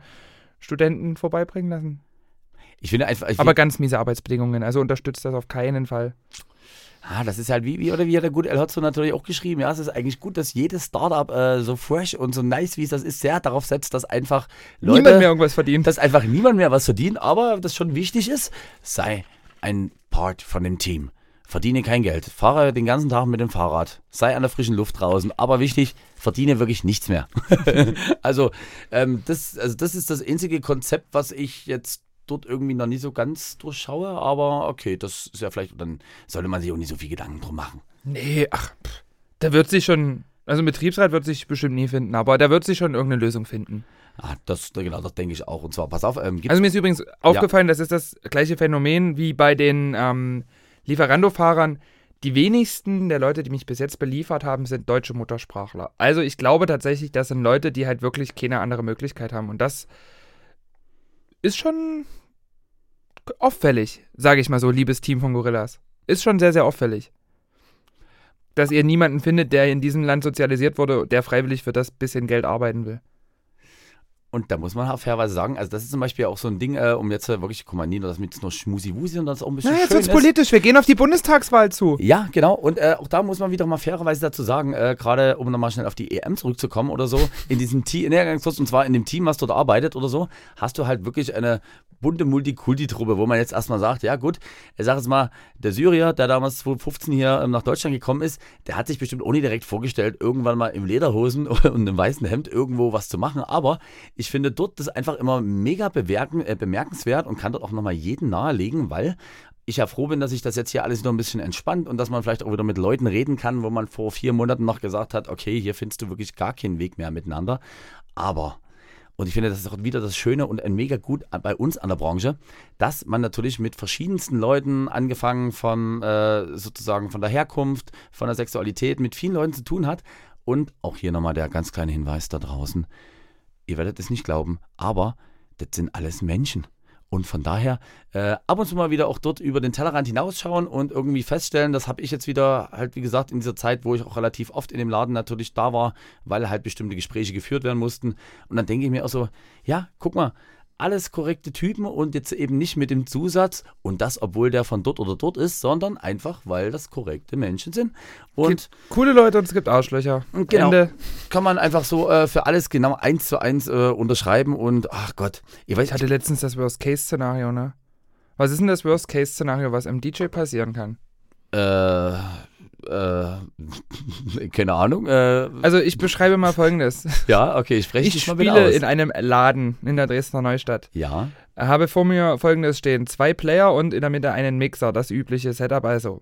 Studenten vorbeibringen lassen. Ich finde einfach. Ich Aber ganz miese Arbeitsbedingungen, also unterstützt das auf keinen Fall. Ah, das ist halt wie, wie oder wie hat der gute El Hotzo natürlich auch geschrieben. Ja, es ist eigentlich gut, dass jedes Startup äh, so fresh und so nice, wie es das ist, sehr darauf setzt, dass einfach Leute. Niemand mehr irgendwas verdient. dass einfach niemand mehr was verdient, aber das schon wichtig ist, sei ein Part von dem Team. Verdiene kein Geld. Fahre den ganzen Tag mit dem Fahrrad. Sei an der frischen Luft draußen. Aber wichtig, verdiene wirklich nichts mehr. also, ähm, das, also, das ist das einzige Konzept, was ich jetzt dort irgendwie noch nie so ganz durchschaue. Aber okay, das ist ja vielleicht, dann sollte man sich auch nicht so viel Gedanken drum machen. Nee, ach, pff, da wird sich schon, also ein Betriebsrat wird sich bestimmt nie finden, aber da wird sich schon irgendeine Lösung finden. Ah, das, genau, das denke ich auch. Und zwar, pass auf, ähm, Also mir ist übrigens aufgefallen, das ist das gleiche Phänomen wie bei den ähm, Lieferando-Fahrern. Die wenigsten der Leute, die mich bis jetzt beliefert haben, sind deutsche Muttersprachler. Also ich glaube tatsächlich, das sind Leute, die halt wirklich keine andere Möglichkeit haben. Und das ist schon auffällig, sage ich mal so, liebes Team von Gorillas. Ist schon sehr, sehr auffällig. Dass ihr niemanden findet, der in diesem Land sozialisiert wurde, der freiwillig für das bisschen Geld arbeiten will. Und da muss man auch fairerweise sagen, also das ist zum Beispiel auch so ein Ding, äh, um jetzt äh, wirklich, guck mal, nie nur das mit nur Schmusi-Wusi, sondern das auch ein bisschen Na, jetzt wird's ist. politisch. Wir gehen auf die Bundestagswahl zu. Ja, genau. Und äh, auch da muss man wieder mal fairerweise dazu sagen, äh, gerade um nochmal schnell auf die EM zurückzukommen oder so, in diesem Team, und zwar in dem Team, was dort arbeitet oder so, hast du halt wirklich eine bunte Multikulti-Truppe, wo man jetzt erstmal sagt, ja gut, ich sag jetzt mal, der Syrier, der damals 2015 hier ähm, nach Deutschland gekommen ist, der hat sich bestimmt ohne direkt vorgestellt, irgendwann mal im Lederhosen und einem weißen Hemd irgendwo was zu machen. Aber ich finde dort das einfach immer mega bewerken, äh, bemerkenswert und kann dort auch nochmal jeden nahelegen, weil ich ja froh bin, dass sich das jetzt hier alles wieder ein bisschen entspannt und dass man vielleicht auch wieder mit Leuten reden kann, wo man vor vier Monaten noch gesagt hat, okay, hier findest du wirklich gar keinen Weg mehr miteinander. Aber, und ich finde, das ist auch wieder das Schöne und ein mega gut bei uns an der Branche, dass man natürlich mit verschiedensten Leuten, angefangen von äh, sozusagen von der Herkunft, von der Sexualität, mit vielen Leuten zu tun hat. Und auch hier nochmal der ganz kleine Hinweis da draußen. Ihr werdet es nicht glauben, aber das sind alles Menschen. Und von daher äh, ab und zu mal wieder auch dort über den Tellerrand hinausschauen und irgendwie feststellen, das habe ich jetzt wieder halt, wie gesagt, in dieser Zeit, wo ich auch relativ oft in dem Laden natürlich da war, weil halt bestimmte Gespräche geführt werden mussten. Und dann denke ich mir auch so, ja, guck mal, alles korrekte Typen und jetzt eben nicht mit dem Zusatz und das, obwohl der von dort oder dort ist, sondern einfach, weil das korrekte Menschen sind. Und gibt coole Leute und es gibt Arschlöcher. Genau. Ende. kann man einfach so äh, für alles genau eins zu eins äh, unterschreiben und ach Gott, ich weiß, Ich hatte letztens das Worst-Case-Szenario, ne? Was ist denn das Worst-Case-Szenario, was einem DJ passieren kann? äh, äh, keine Ahnung. Äh, Also ich beschreibe mal folgendes. ja, okay, ich spreche Ich mal wieder spiele aus. in einem Laden in der Dresdner Neustadt. ja, Habe vor mir folgendes stehen: zwei Player und in der Mitte einen Mixer, das übliche Setup also.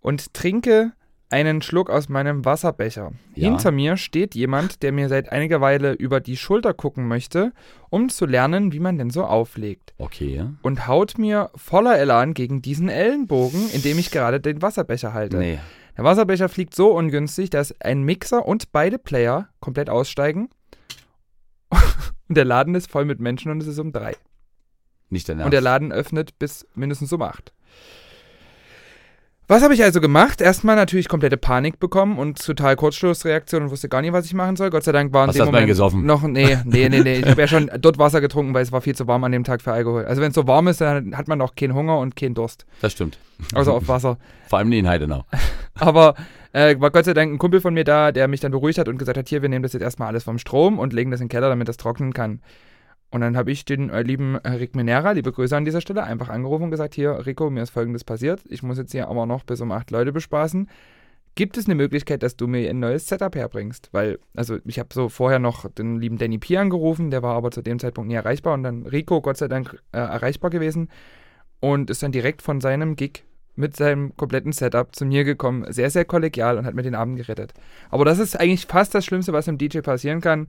Und trinke einen Schluck aus meinem Wasserbecher. Ja. Hinter mir steht jemand, der mir seit einiger Weile über die Schulter gucken möchte, um zu lernen, wie man denn so auflegt. okay. Und haut mir voller Elan gegen diesen Ellenbogen, in dem ich gerade den Wasserbecher halte. Nee. Der Wasserbecher fliegt so ungünstig, dass ein Mixer und beide Player komplett aussteigen. Und der Laden ist voll mit Menschen und es ist um drei. Nicht dein Und der Ernst. Laden öffnet bis mindestens um acht. Was habe ich also gemacht? Erstmal natürlich komplette Panik bekommen und total Kurzschlussreaktion und wusste gar nicht, was ich machen soll. Gott sei Dank war in Hast dem Moment gesoffen? noch nee, nee, nee, nee. Ich habe ja schon dort Wasser getrunken, weil es war viel zu warm an dem Tag für Alkohol. Also wenn es so warm ist, dann hat man auch keinen Hunger und keinen Durst, Das stimmt. außer auf Wasser. Vor allem nie in Heidenau. Aber äh, war Gott sei Dank ein Kumpel von mir da, der mich dann beruhigt hat und gesagt hat, hier, wir nehmen das jetzt erstmal alles vom Strom und legen das in den Keller, damit das trocknen kann. Und dann habe ich den äh, lieben äh, Rick Minera, liebe Grüße an dieser Stelle, einfach angerufen und gesagt, hier, Rico, mir ist folgendes passiert. Ich muss jetzt hier aber noch bis um acht Leute bespaßen. Gibt es eine Möglichkeit, dass du mir ein neues Setup herbringst? Weil, also ich habe so vorher noch den lieben Danny P. angerufen, der war aber zu dem Zeitpunkt nie erreichbar und dann Rico, Gott sei Dank, äh, erreichbar gewesen und ist dann direkt von seinem Gig mit seinem kompletten Setup zu mir gekommen. Sehr, sehr kollegial und hat mir den Abend gerettet. Aber das ist eigentlich fast das Schlimmste, was einem DJ passieren kann.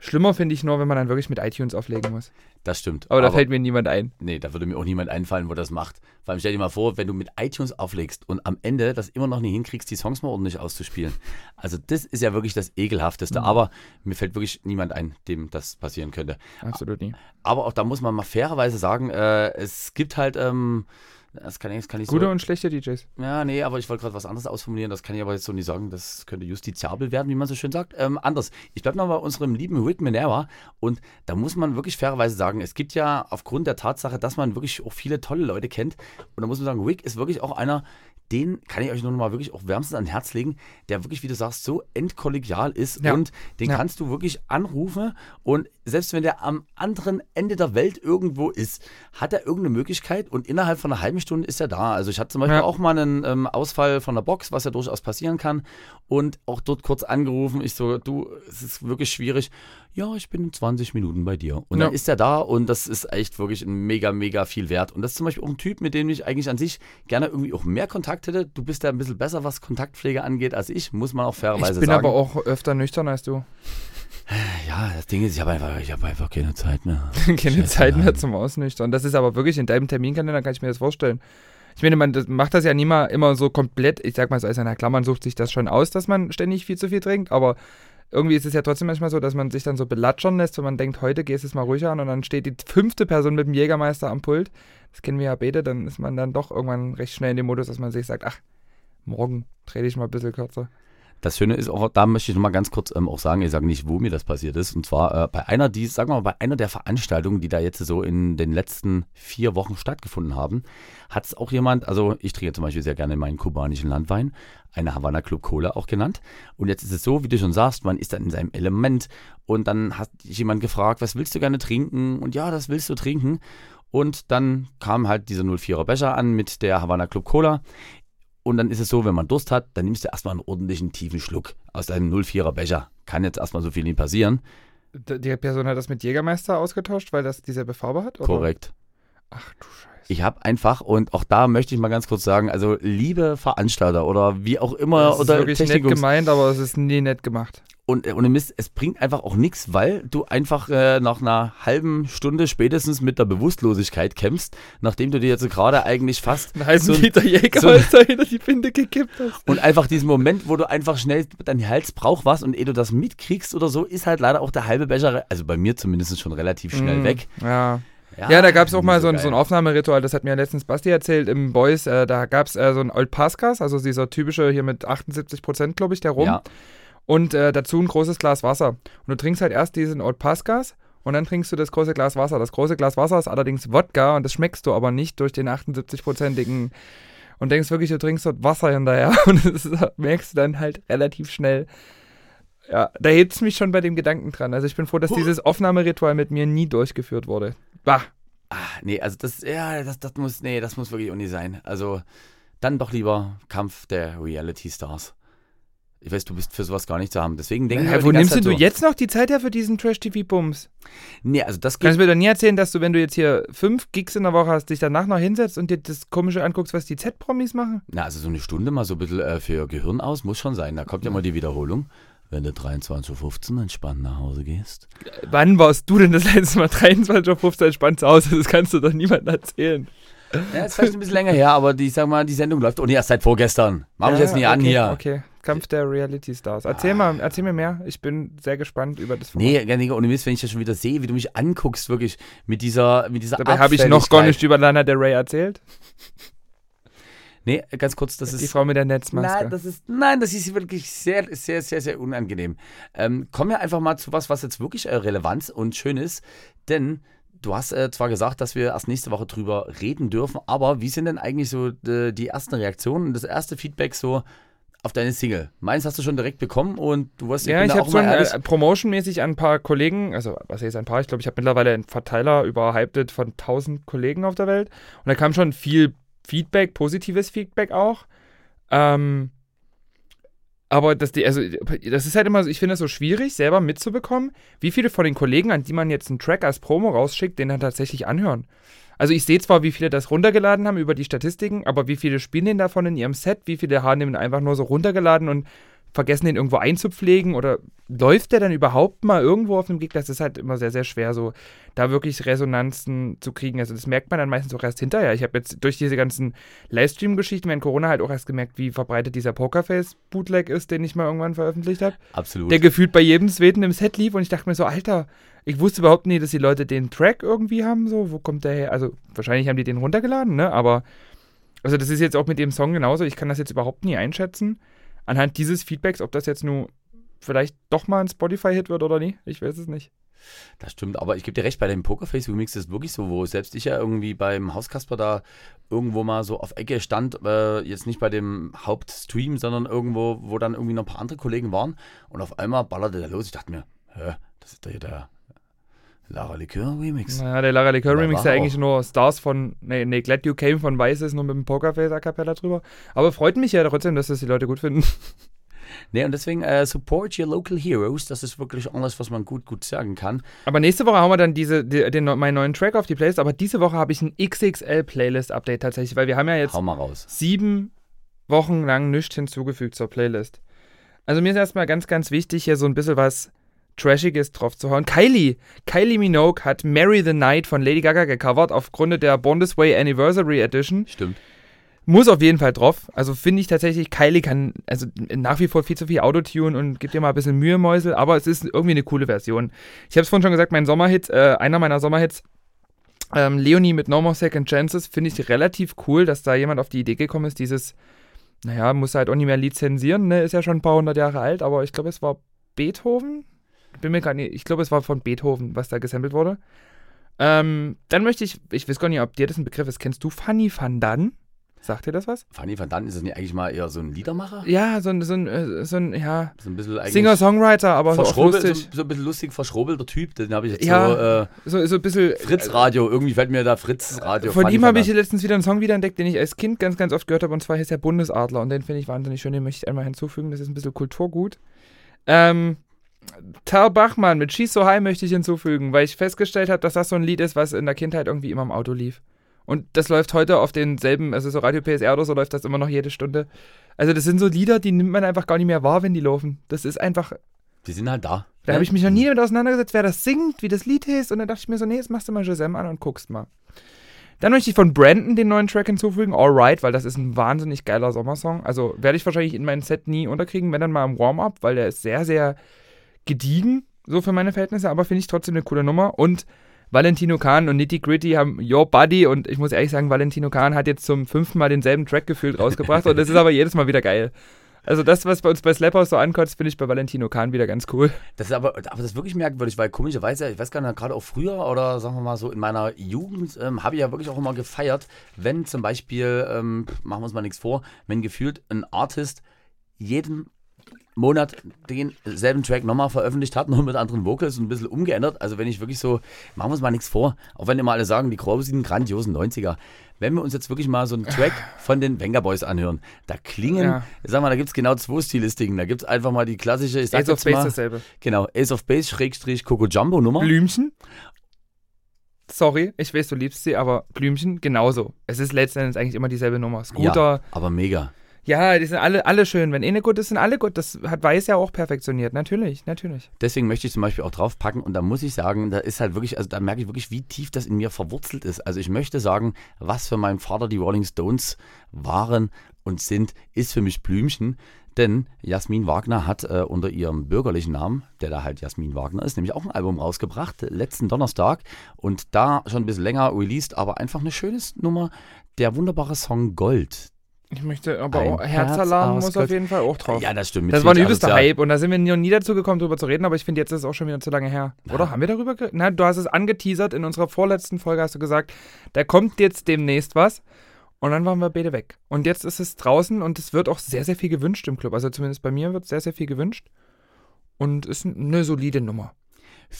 Schlimmer finde ich nur, wenn man dann wirklich mit iTunes auflegen muss. Das stimmt. Aber, da fällt mir niemand ein. Nee, da würde mir auch niemand einfallen, wo das macht. Vor allem stell dir mal vor, wenn du mit iTunes auflegst und am Ende das immer noch nie hinkriegst, die Songs mal ordentlich auszuspielen. Also das ist ja wirklich das Ekelhafteste. Aber mir fällt wirklich niemand ein, dem das passieren könnte. Absolut nie. Aber auch da muss man mal fairerweise sagen, äh, es gibt halt, ähm, das kann ich, das kann ich Gute so, und schlechte DJs. ja, nee, aber ich wollte gerade was anderes ausformulieren, das kann ich aber jetzt so nicht sagen, das könnte justiziabel werden, wie man so schön sagt. Ähm, anders, ich bleibe noch bei unserem lieben Rick Minera und da muss man wirklich fairerweise sagen, es gibt ja aufgrund der Tatsache, dass man wirklich auch viele tolle Leute kennt. Und da muss man sagen, Rick ist wirklich auch einer, den kann ich euch noch mal wirklich auch wärmstens ans Herz legen, der wirklich, wie du sagst, so endkollegial ist Ja. und den Ja. kannst du wirklich anrufen und selbst wenn der am anderen Ende der Welt irgendwo ist, hat er irgendeine Möglichkeit und innerhalb von einer halben Stunde ist er da. Also ich hatte zum Beispiel Ja. auch mal einen ähm, Ausfall von der Box, was ja durchaus passieren kann und auch dort kurz angerufen. Ich so, du, es ist wirklich schwierig. Ja, ich bin in 20 Minuten bei dir. Und dann ist er da und das ist echt wirklich ein mega, mega viel wert. Und das ist zum Beispiel auch ein Typ, mit dem ich eigentlich an sich gerne irgendwie auch mehr Kontakt hätte. Du bist ja ein bisschen besser, was Kontaktpflege angeht, als ich, muss man auch fairerweise Ich bin sagen. aber auch öfter nüchtern als du. ja, das Ding ist, ich habe einfach, ich hab einfach keine Zeit mehr. Keine Zeit mehr zum Ausnüchtern. Das ist aber wirklich in deinem Terminkalender, kann ich mir das vorstellen. Ich meine, man macht das ja nie mal immer so komplett. Ich sag mal so, als einer Klar, man sucht sich das schon aus, dass man ständig viel zu viel trinkt, aber irgendwie ist es ja trotzdem manchmal so, dass man sich dann so belatschern lässt, wenn man denkt, heute gehst es mal ruhiger an und dann steht die fünfte Person mit dem Jägermeister am Pult. Das kennen wir ja beide, dann ist man dann doch irgendwann recht schnell in dem Modus, dass man sich sagt, ach, morgen dreh dich mal ein bisschen kürzer. Das Schöne ist auch, da möchte ich nochmal ganz kurz ähm, auch sagen, ich sage nicht, wo mir das passiert ist. Und zwar äh, bei einer, die, sagen wir mal, bei einer der Veranstaltungen, die da jetzt so in den letzten vier Wochen stattgefunden haben, hat es auch jemand, also ich trinke zum Beispiel sehr gerne meinen kubanischen Landwein, eine Havana Club Cola auch genannt. Und jetzt ist es so, wie du schon sagst, man ist dann in seinem Element und dann hat jemand gefragt, was willst du gerne trinken? Und ja, das willst du trinken. Und dann kam halt dieser 04er Becher an mit der Havana Club Cola. Und dann ist es so, wenn man Durst hat, dann nimmst du erstmal einen ordentlichen tiefen Schluck aus deinem 04er Becher. Kann jetzt erstmal so viel nicht passieren. Die Person hat das mit Jägermeister ausgetauscht, weil das dieselbe Farbe hat? Oder? Korrekt. Ach du Scheiße. Ich habe einfach, und auch da möchte ich mal ganz kurz sagen, also liebe Veranstalter oder wie auch immer, das ist oder wirklich nett Technikungs- gemeint, aber es ist nie nett gemacht. Und äh, ohne Mist, es bringt einfach auch nichts, weil du einfach äh, nach einer halben Stunde spätestens mit der Bewusstlosigkeit kämpfst, nachdem du dir jetzt gerade eigentlich fast Einen halben so Liter Jägermeister hinter die Binde gekippt hast. Und einfach diesen Moment, wo du einfach schnell deinen Hals brauch was und ehe du das mitkriegst oder so, ist halt leider auch der halbe Becher, also bei mir zumindest schon relativ schnell Mm, weg. Ja. Ja, da gab es auch mal so ein, so ein Aufnahmeritual, das hat mir letztens Basti erzählt im Boys. Äh, da gab es äh, so ein Old Pascas, also dieser typische hier mit 78 Prozent, glaube ich, der Rum. Ja, Und äh, dazu ein großes Glas Wasser. Und du trinkst halt erst diesen Old Pascas Und dann trinkst du das große Glas Wasser. Das große Glas Wasser ist allerdings Wodka und das schmeckst du aber nicht durch den 78-prozentigen und denkst wirklich, du trinkst dort Wasser hinterher und das merkst du dann halt relativ schnell. Ja, da hebt es mich schon bei dem Gedanken dran. Also ich bin froh, dass dieses Aufnahmeritual mit mir nie durchgeführt wurde. Bah. Ah, nee, also das, ja, das, das muss, nee, das muss wirklich nicht sein. Also dann doch lieber Kampf der Reality Stars. Ich weiß, du bist für sowas gar nicht zu haben. Deswegen denke ich. Mir wo nimmst du so, jetzt noch die Zeit her für diesen Trash-TV-Bums? Nee, also das Kannst geht. du mir doch nie erzählen, dass du, wenn du jetzt hier fünf Gigs in der Woche hast, dich danach noch hinsetzt und dir das Komische anguckst, was die Z-Promis machen? Na, also so eine Stunde mal so ein bisschen äh, für Gehirn aus muss schon sein. Da kommt ja mal die Wiederholung. Wenn du 23.15 Uhr entspannt nach Hause gehst. Wann warst du denn das letzte Mal 23.15 Uhr entspannt zu Hause? Das kannst du doch niemandem erzählen. Ja, ist vielleicht ein bisschen länger her, aber die, ich sag mal, die Sendung läuft. Und erst seit vorgestern. Mach mich jetzt nicht an okay, hier. Okay, Kampf der Reality Stars. Erzähl mal, erzähl mir mehr. Ich bin sehr gespannt über das Format. Nee, nicht, ohne Mist, wenn ich das schon wieder sehe, wie du mich anguckst, wirklich mit dieser, mit dieser Dabei habe ich noch gar nicht über Lana Del Rey erzählt. Nee, ganz kurz, das die ist. Frau mit der Netzmaske. Nein, das ist, nein, das ist wirklich sehr, sehr, sehr, sehr unangenehm. Ähm, kommen wir einfach mal zu was, was jetzt wirklich äh, relevant und schön ist. Denn du hast äh, zwar gesagt, dass wir erst nächste Woche drüber reden dürfen, aber wie sind denn eigentlich so äh, die ersten Reaktionen, das erste Feedback so auf deine Single? Meins hast du schon direkt bekommen und du wirst ja, ich da habe ehrlich, äh, promotionmäßig an ein paar Kollegen, also was heißt ein paar, ich glaube, ich habe mittlerweile einen Verteiler überhyped von 1000 Kollegen auf der Welt und da kam schon viel Feedback, positives Feedback auch. Ähm, aber das, also, das ist halt immer so, ich finde es so schwierig, selber mitzubekommen, wie viele von den Kollegen, an die man jetzt einen Track als Promo rausschickt, den dann tatsächlich anhören. Also ich sehe zwar, wie viele das runtergeladen haben über die Statistiken, aber wie viele spielen den davon in ihrem Set, wie viele haben den einfach nur so runtergeladen und vergessen den irgendwo einzupflegen oder läuft der dann überhaupt mal irgendwo auf einem Gig? Das ist halt immer sehr, sehr schwer, so da wirklich Resonanzen zu kriegen. Also das merkt man dann meistens auch erst hinterher. Ich habe jetzt durch diese ganzen Livestream-Geschichten während Corona halt auch erst gemerkt, wie verbreitet dieser Pokerface-Bootleg ist, den ich mal irgendwann veröffentlicht habe. absolut. Der gefühlt bei jedem Zweiten im Set lief und ich dachte mir so, Alter, ich wusste überhaupt nicht, dass die Leute den Track irgendwie haben, so, wo kommt der her? Also wahrscheinlich haben die den runtergeladen, ne, aber also das ist jetzt auch mit dem Song genauso, ich kann das jetzt überhaupt nie einschätzen, anhand dieses Feedbacks, ob das jetzt nur vielleicht doch mal ein Spotify-Hit wird oder nie, ich weiß es nicht. Das stimmt, aber ich gebe dir recht, bei dem Pokerface Remix ist es wirklich so, wo selbst ich ja irgendwie beim Hauskasper da irgendwo mal so auf Ecke stand, äh, jetzt nicht bei dem Hauptstream, sondern irgendwo, wo dann irgendwie noch ein paar andere Kollegen waren und auf einmal ballerte der los. Ich dachte mir, hä, das ist doch hier der Lara Likör Remix. Naja, der Lara Likör Da Remix ist ja eigentlich nur Stars von, nee, nee, Glad You Came von Weiß ist nur mit dem Pokerface A Cappella drüber. Aber freut mich ja trotzdem, dass das die Leute gut finden. Nee, und deswegen äh, support your local heroes, das ist wirklich alles, was man gut, gut sagen kann. Aber nächste Woche haben wir dann diese, die, den, meinen neuen Track auf die Playlist. Aber diese Woche habe ich ein XXL-Playlist-Update tatsächlich, weil wir haben ja jetzt Hau mal raus. sieben Wochen lang nichts hinzugefügt zur Playlist. Also mir ist erstmal ganz, ganz wichtig, hier so ein bisschen was Trashiges drauf zu hauen. Kylie, Kylie Minogue hat Marry the Night von Lady Gaga gecovert aufgrund der Born This Way Anniversary Edition. Stimmt. Muss auf jeden Fall drauf. Also finde ich tatsächlich, Kylie kann also nach wie vor viel zu viel Autotune und gibt dir mal ein bisschen Mühe, Mäusel, aber es ist irgendwie eine coole Version. Ich habe es vorhin schon gesagt, mein Sommerhit, äh, einer meiner Sommerhits, ähm, Leonie mit No More Second Chances, finde ich relativ cool, dass da jemand auf die Idee gekommen ist, dieses, naja, muss halt auch nicht mehr lizenzieren, ne, ist ja schon ein paar hundert Jahre alt, aber ich glaube, es war Beethoven. Bin mir gar nicht, ich glaube, es war von Beethoven, was da gesampelt wurde. Ähm, dann möchte ich, ich weiß gar nicht, ob dir das ein Begriff ist, kennst du Fanny van Dan? Sagt dir das was? Fanny van Dan, ist das nicht eigentlich mal eher so ein Liedermacher? Ja, so ein, so ein, äh, so ein ja, So ein bisschen Singer-Songwriter, aber so verschrobelt, so, lustig. so ein bisschen lustig verschrobelter Typ. Den habe ich jetzt Ja, so. Äh, So, so ein bisschen. Fritz Radio, irgendwie fällt mir da Fritz Radio. Von Fanny ihm habe ich letztens wieder einen Song wiederentdeckt, den ich als Kind ganz, ganz oft gehört habe, und zwar heißt der Bundesadler. Und den finde ich wahnsinnig schön, den möchte ich einmal hinzufügen. Das ist ein bisschen Kulturgut. Ähm, Tal Bachmann mit Schieß so high möchte ich hinzufügen, weil ich festgestellt habe, dass das so ein Lied ist, was in der Kindheit irgendwie immer im Auto lief. Und das läuft heute auf denselben, also so Radio PSR oder so läuft das immer noch jede Stunde. Also das sind so Lieder, die nimmt man einfach gar nicht mehr wahr, wenn die laufen. Das ist einfach, Die sind halt da. da habe ich mich noch nie damit auseinandergesetzt, wer das singt, wie das Lied ist. Und dann dachte ich mir so, nee, jetzt machst du mal Shazam an und guckst mal. Dann möchte ich von Brandon den neuen Track hinzufügen, Alright, weil das ist ein wahnsinnig geiler Sommersong. Also werde ich wahrscheinlich in meinem Set nie unterkriegen, wenn dann mal im Warm-Up, weil der ist sehr, sehr gediegen, so für meine Verhältnisse, aber finde ich trotzdem eine coole Nummer. Und Valentino Khan und Nitty Gritty haben Your Buddy und ich muss ehrlich sagen, Valentino Khan hat jetzt zum fünften Mal denselben Track gefühlt rausgebracht und das ist aber jedes Mal wieder geil. Also das, was bei uns bei Slaphouse so ankotzt, finde ich bei Valentino Kahn wieder ganz cool. Das ist aber, aber das ist wirklich merkwürdig, weil komischerweise, ich weiß gar nicht, gerade auch früher oder sagen wir mal so in meiner Jugend ähm, habe ich ja wirklich auch immer gefeiert, wenn zum Beispiel, ähm, machen wir uns mal nichts vor, wenn gefühlt ein Artist jeden Monat denselben Track nochmal veröffentlicht hat, nur mit anderen Vocals und ein bisschen umgeändert. Also wenn ich wirklich so, machen wir uns mal nichts vor, auch wenn immer alle sagen, die großen, grandiosen 90er. Wenn wir uns jetzt wirklich mal so einen Track von den Venga Boys anhören, da klingen, Ja. sag mal, da gibt es genau zwei Stilistiken. Da gibt es einfach mal die klassische, ich sag Ace of jetzt Base mal, dasselbe. genau, Ace of Base, Schrägstrich, Coco Jumbo Nummer. Blümchen. Sorry, ich weiß, du liebst sie, aber Blümchen genauso. Es ist letztendlich eigentlich immer dieselbe Nummer. Scooter. Ja, aber mega. Ja, die sind alle, alle schön. Wenn eine gut ist, sind alle gut. Das hat Weiß ja auch perfektioniert. Natürlich, natürlich. Deswegen möchte ich zum Beispiel auch draufpacken und da muss ich sagen, da ist halt wirklich, also da merke ich wirklich, wie tief das in mir verwurzelt ist. Also ich möchte sagen, was für meinen Vater die Rolling Stones waren und sind, ist für mich Blümchen. Denn Jasmin Wagner hat äh, unter ihrem bürgerlichen Namen, der da halt Jasmin Wagner ist, nämlich auch ein Album rausgebracht, letzten Donnerstag. Und da schon ein bisschen länger released, aber einfach eine schöne Nummer. Der wunderbare Song Gold. Ich möchte aber Ein auch, Herzalarm Herz muss auf jeden Fall auch drauf. Ja, das stimmt. das war ein übelster. Hype und da sind wir noch nie dazu gekommen, drüber zu reden, aber ich finde, jetzt ist es auch schon wieder zu lange her. Oder haben wir darüber geredet? Nein, du hast es angeteasert. In unserer vorletzten Folge hast du gesagt, da kommt jetzt demnächst was. Und dann waren wir beide weg. Und jetzt ist es draußen und es wird auch sehr, sehr viel gewünscht im Club. Also zumindest bei mir wird sehr, sehr viel gewünscht. Und ist eine solide Nummer.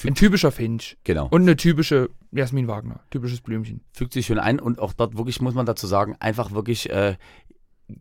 Ein typischer Finch. Genau. Und eine typische Jasmin Wagner. Typisches Blümchen. fügt sich schön ein und auch dort wirklich, muss man dazu sagen, einfach wirklich äh,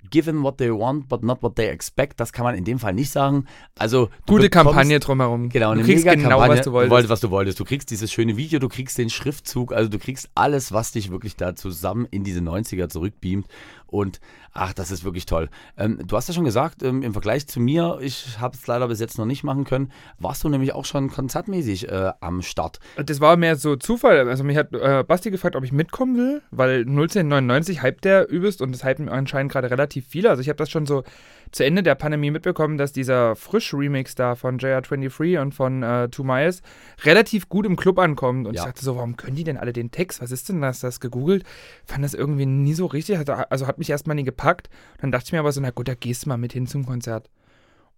give them what they want, but not what they expect. Das kann man in dem Fall nicht sagen. Also du Gute bekommst- Kampagne drumherum. Genau, du kriegst genau, was du wolltest. wolltest, was du wolltest. Du kriegst dieses schöne Video, du kriegst den Schriftzug, also du kriegst alles, was dich wirklich da zusammen in diese 90er zurückbeamt. Und ach, das ist wirklich toll. Ähm, du hast ja schon gesagt, ähm, im Vergleich zu mir, ich habe es leider bis jetzt noch nicht machen können, warst du nämlich auch schon konzertmäßig äh, am Start. Das war mehr so Zufall. Also mich hat äh, Basti gefragt, ob ich mitkommen will, weil 01099 hypt der übelst und das hypen anscheinend gerade relativ viele. Also ich habe das schon so zu Ende der Pandemie mitbekommen, dass dieser Frisch-Remix da von JR23 und von äh, Two Miles relativ gut im Club ankommt. Und Ja. ich dachte so, warum können die denn alle den Text? Was ist denn das? Das gegoogelt, fand das irgendwie nie so richtig. Hat- Also hat mich erstmal nie gepackt. Dann dachte ich mir aber so, na gut, da gehst du mal mit hin zum Konzert.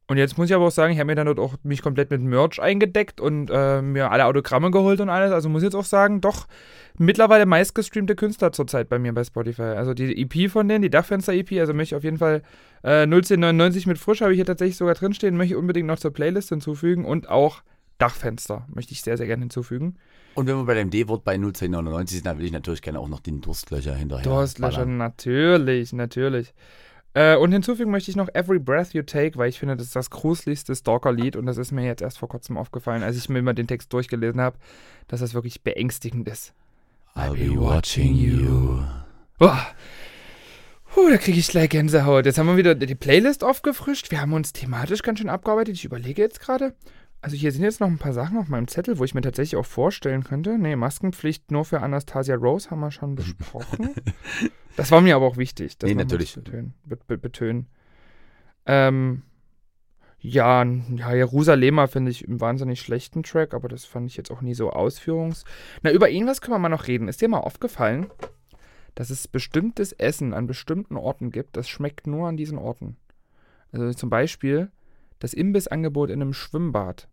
Und jetzt muss ich aber auch sagen, ich habe mir dann dort auch mich komplett mit Merch eingedeckt und äh, mir alle Autogramme geholt und alles. Also muss ich jetzt auch sagen, doch mittlerweile meistgestreamte Künstler zurzeit bei mir bei Spotify. Also die EP von denen, die Dachfenster-EP, also möchte ich auf jeden Fall äh, 01099 mit Frisch habe ich hier tatsächlich sogar drinstehen, möchte ich unbedingt noch zur Playlist hinzufügen und auch Dachfenster möchte ich sehr, sehr gerne hinzufügen. Und wenn wir bei dem D-Wort bei 01099 sind, dann will ich natürlich gerne auch noch den Durstlöcher hinterher. Durstlöcher, ballern. natürlich, natürlich. Äh, und hinzufügen möchte ich noch Every Breath You Take, weil ich finde, das ist das gruseligste Stalker-Lied und das ist mir jetzt erst vor kurzem aufgefallen, als ich mir mal den Text durchgelesen habe, dass das wirklich beängstigend ist. I'll be watching you. Boah. Puh, da kriege ich gleich Gänsehaut. Jetzt haben wir wieder die Playlist aufgefrischt. Wir haben uns thematisch ganz schön abgearbeitet. Ich überlege jetzt gerade. Also hier sind jetzt noch ein paar Sachen auf meinem Zettel, wo ich mir tatsächlich auch vorstellen könnte. Nee, Maskenpflicht nur für Anastasia Rose haben wir schon besprochen. das war mir aber auch wichtig. Das Nee, natürlich. Betönen. Be be betönen. Ähm, ja, ja, Jerusalemer finde ich einen wahnsinnig schlechten Track, aber das fand ich jetzt auch nie so ausführungs... Na, über ihn was können wir mal noch reden. Ist dir mal aufgefallen, dass es bestimmtes Essen an bestimmten Orten gibt, das schmeckt nur an diesen Orten. Also zum Beispiel das Imbissangebot in einem Schwimmbad.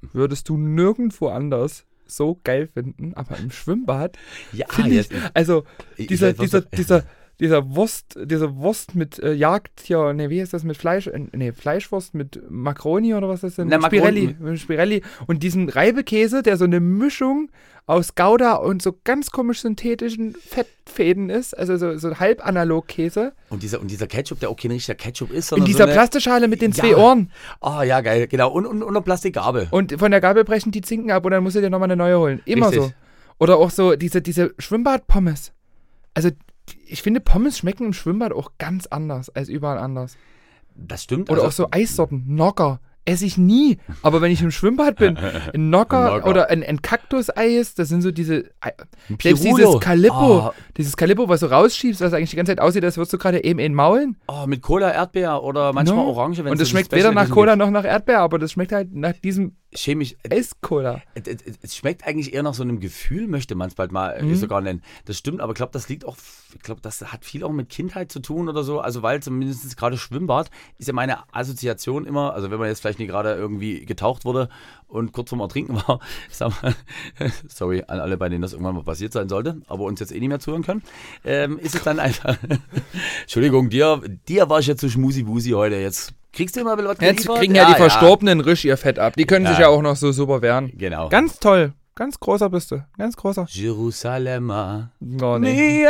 Würdest du nirgendwo anders so geil finden, aber im Schwimmbad Ja, finde ich, also dieser, dieser, dieser, dieser Wurst, dieser Wurst mit äh, Jagdtier, ne, wie heißt das mit Fleisch, äh, ne, Fleischwurst mit Macaroni oder was ist das denn? Na, Mit Spirelli, mit Spirelli und diesen Reibekäse, der so eine Mischung aus Gouda und so ganz komisch synthetischen Fettfäden ist, also so, so Halbanalog-Käse. Und dieser, und dieser Ketchup, der auch kein richtiger Ketchup ist, In sondern dieser so eine, Plastikschale mit den zwei Ja. Ohren. Oh ja, geil, genau. Und, und, und eine Plastikgabel. Und von der Gabel brechen die Zinken ab und dann musst du dir nochmal eine neue holen. Immer Richtig. so. Oder auch so diese, diese Schwimmbad-Pommes. Also, ich finde, Pommes schmecken im Schwimmbad auch ganz anders als überall anders. Das stimmt. Oder also, auch so Eissorten. Nocker. Esse ich nie. Aber wenn ich im Schwimmbad bin, ein Nocker, Nocker. oder ein, ein Kaktuseis, das sind so diese. ein Selbst dieses Calippo, Oh, dieses Calippo, was du rausschiebst, was eigentlich die ganze Zeit aussieht, als würdest du gerade eben in Maulen. oh, mit Cola, Erdbeer oder manchmal No. Orange. wenn Und das schmeckt weder nach Cola noch nach Erdbeer, aber das schmeckt halt nach diesem chemisch. Eiscola. Es, es, es schmeckt eigentlich eher nach so einem Gefühl, möchte man es bald mal Mhm. äh, sogar nennen. Das stimmt, aber ich glaube, das liegt auch, ich glaube, das hat viel auch mit Kindheit zu tun oder so. Also, weil zumindest gerade Schwimmbad ist ja meine Assoziation immer, also wenn man jetzt vielleicht nicht gerade irgendwie getaucht wurde und kurz vorm Ertrinken war, sag mal, sorry an alle, bei denen das irgendwann mal passiert sein sollte, aber uns jetzt eh nicht mehr zuhören können, ähm, ist es dann einfach, Entschuldigung, dir, dir war ich jetzt zu schmusi-wusi heute, jetzt kriegst du immer was Jetzt geliefert? kriegen ja, die Verstorbenen Risch ihr Fett ab. Die können sich Ja. ja auch noch so super wehren. Genau. Ganz toll. Ganz großer bist du. Ganz großer. Jerusalem. Oh, nee.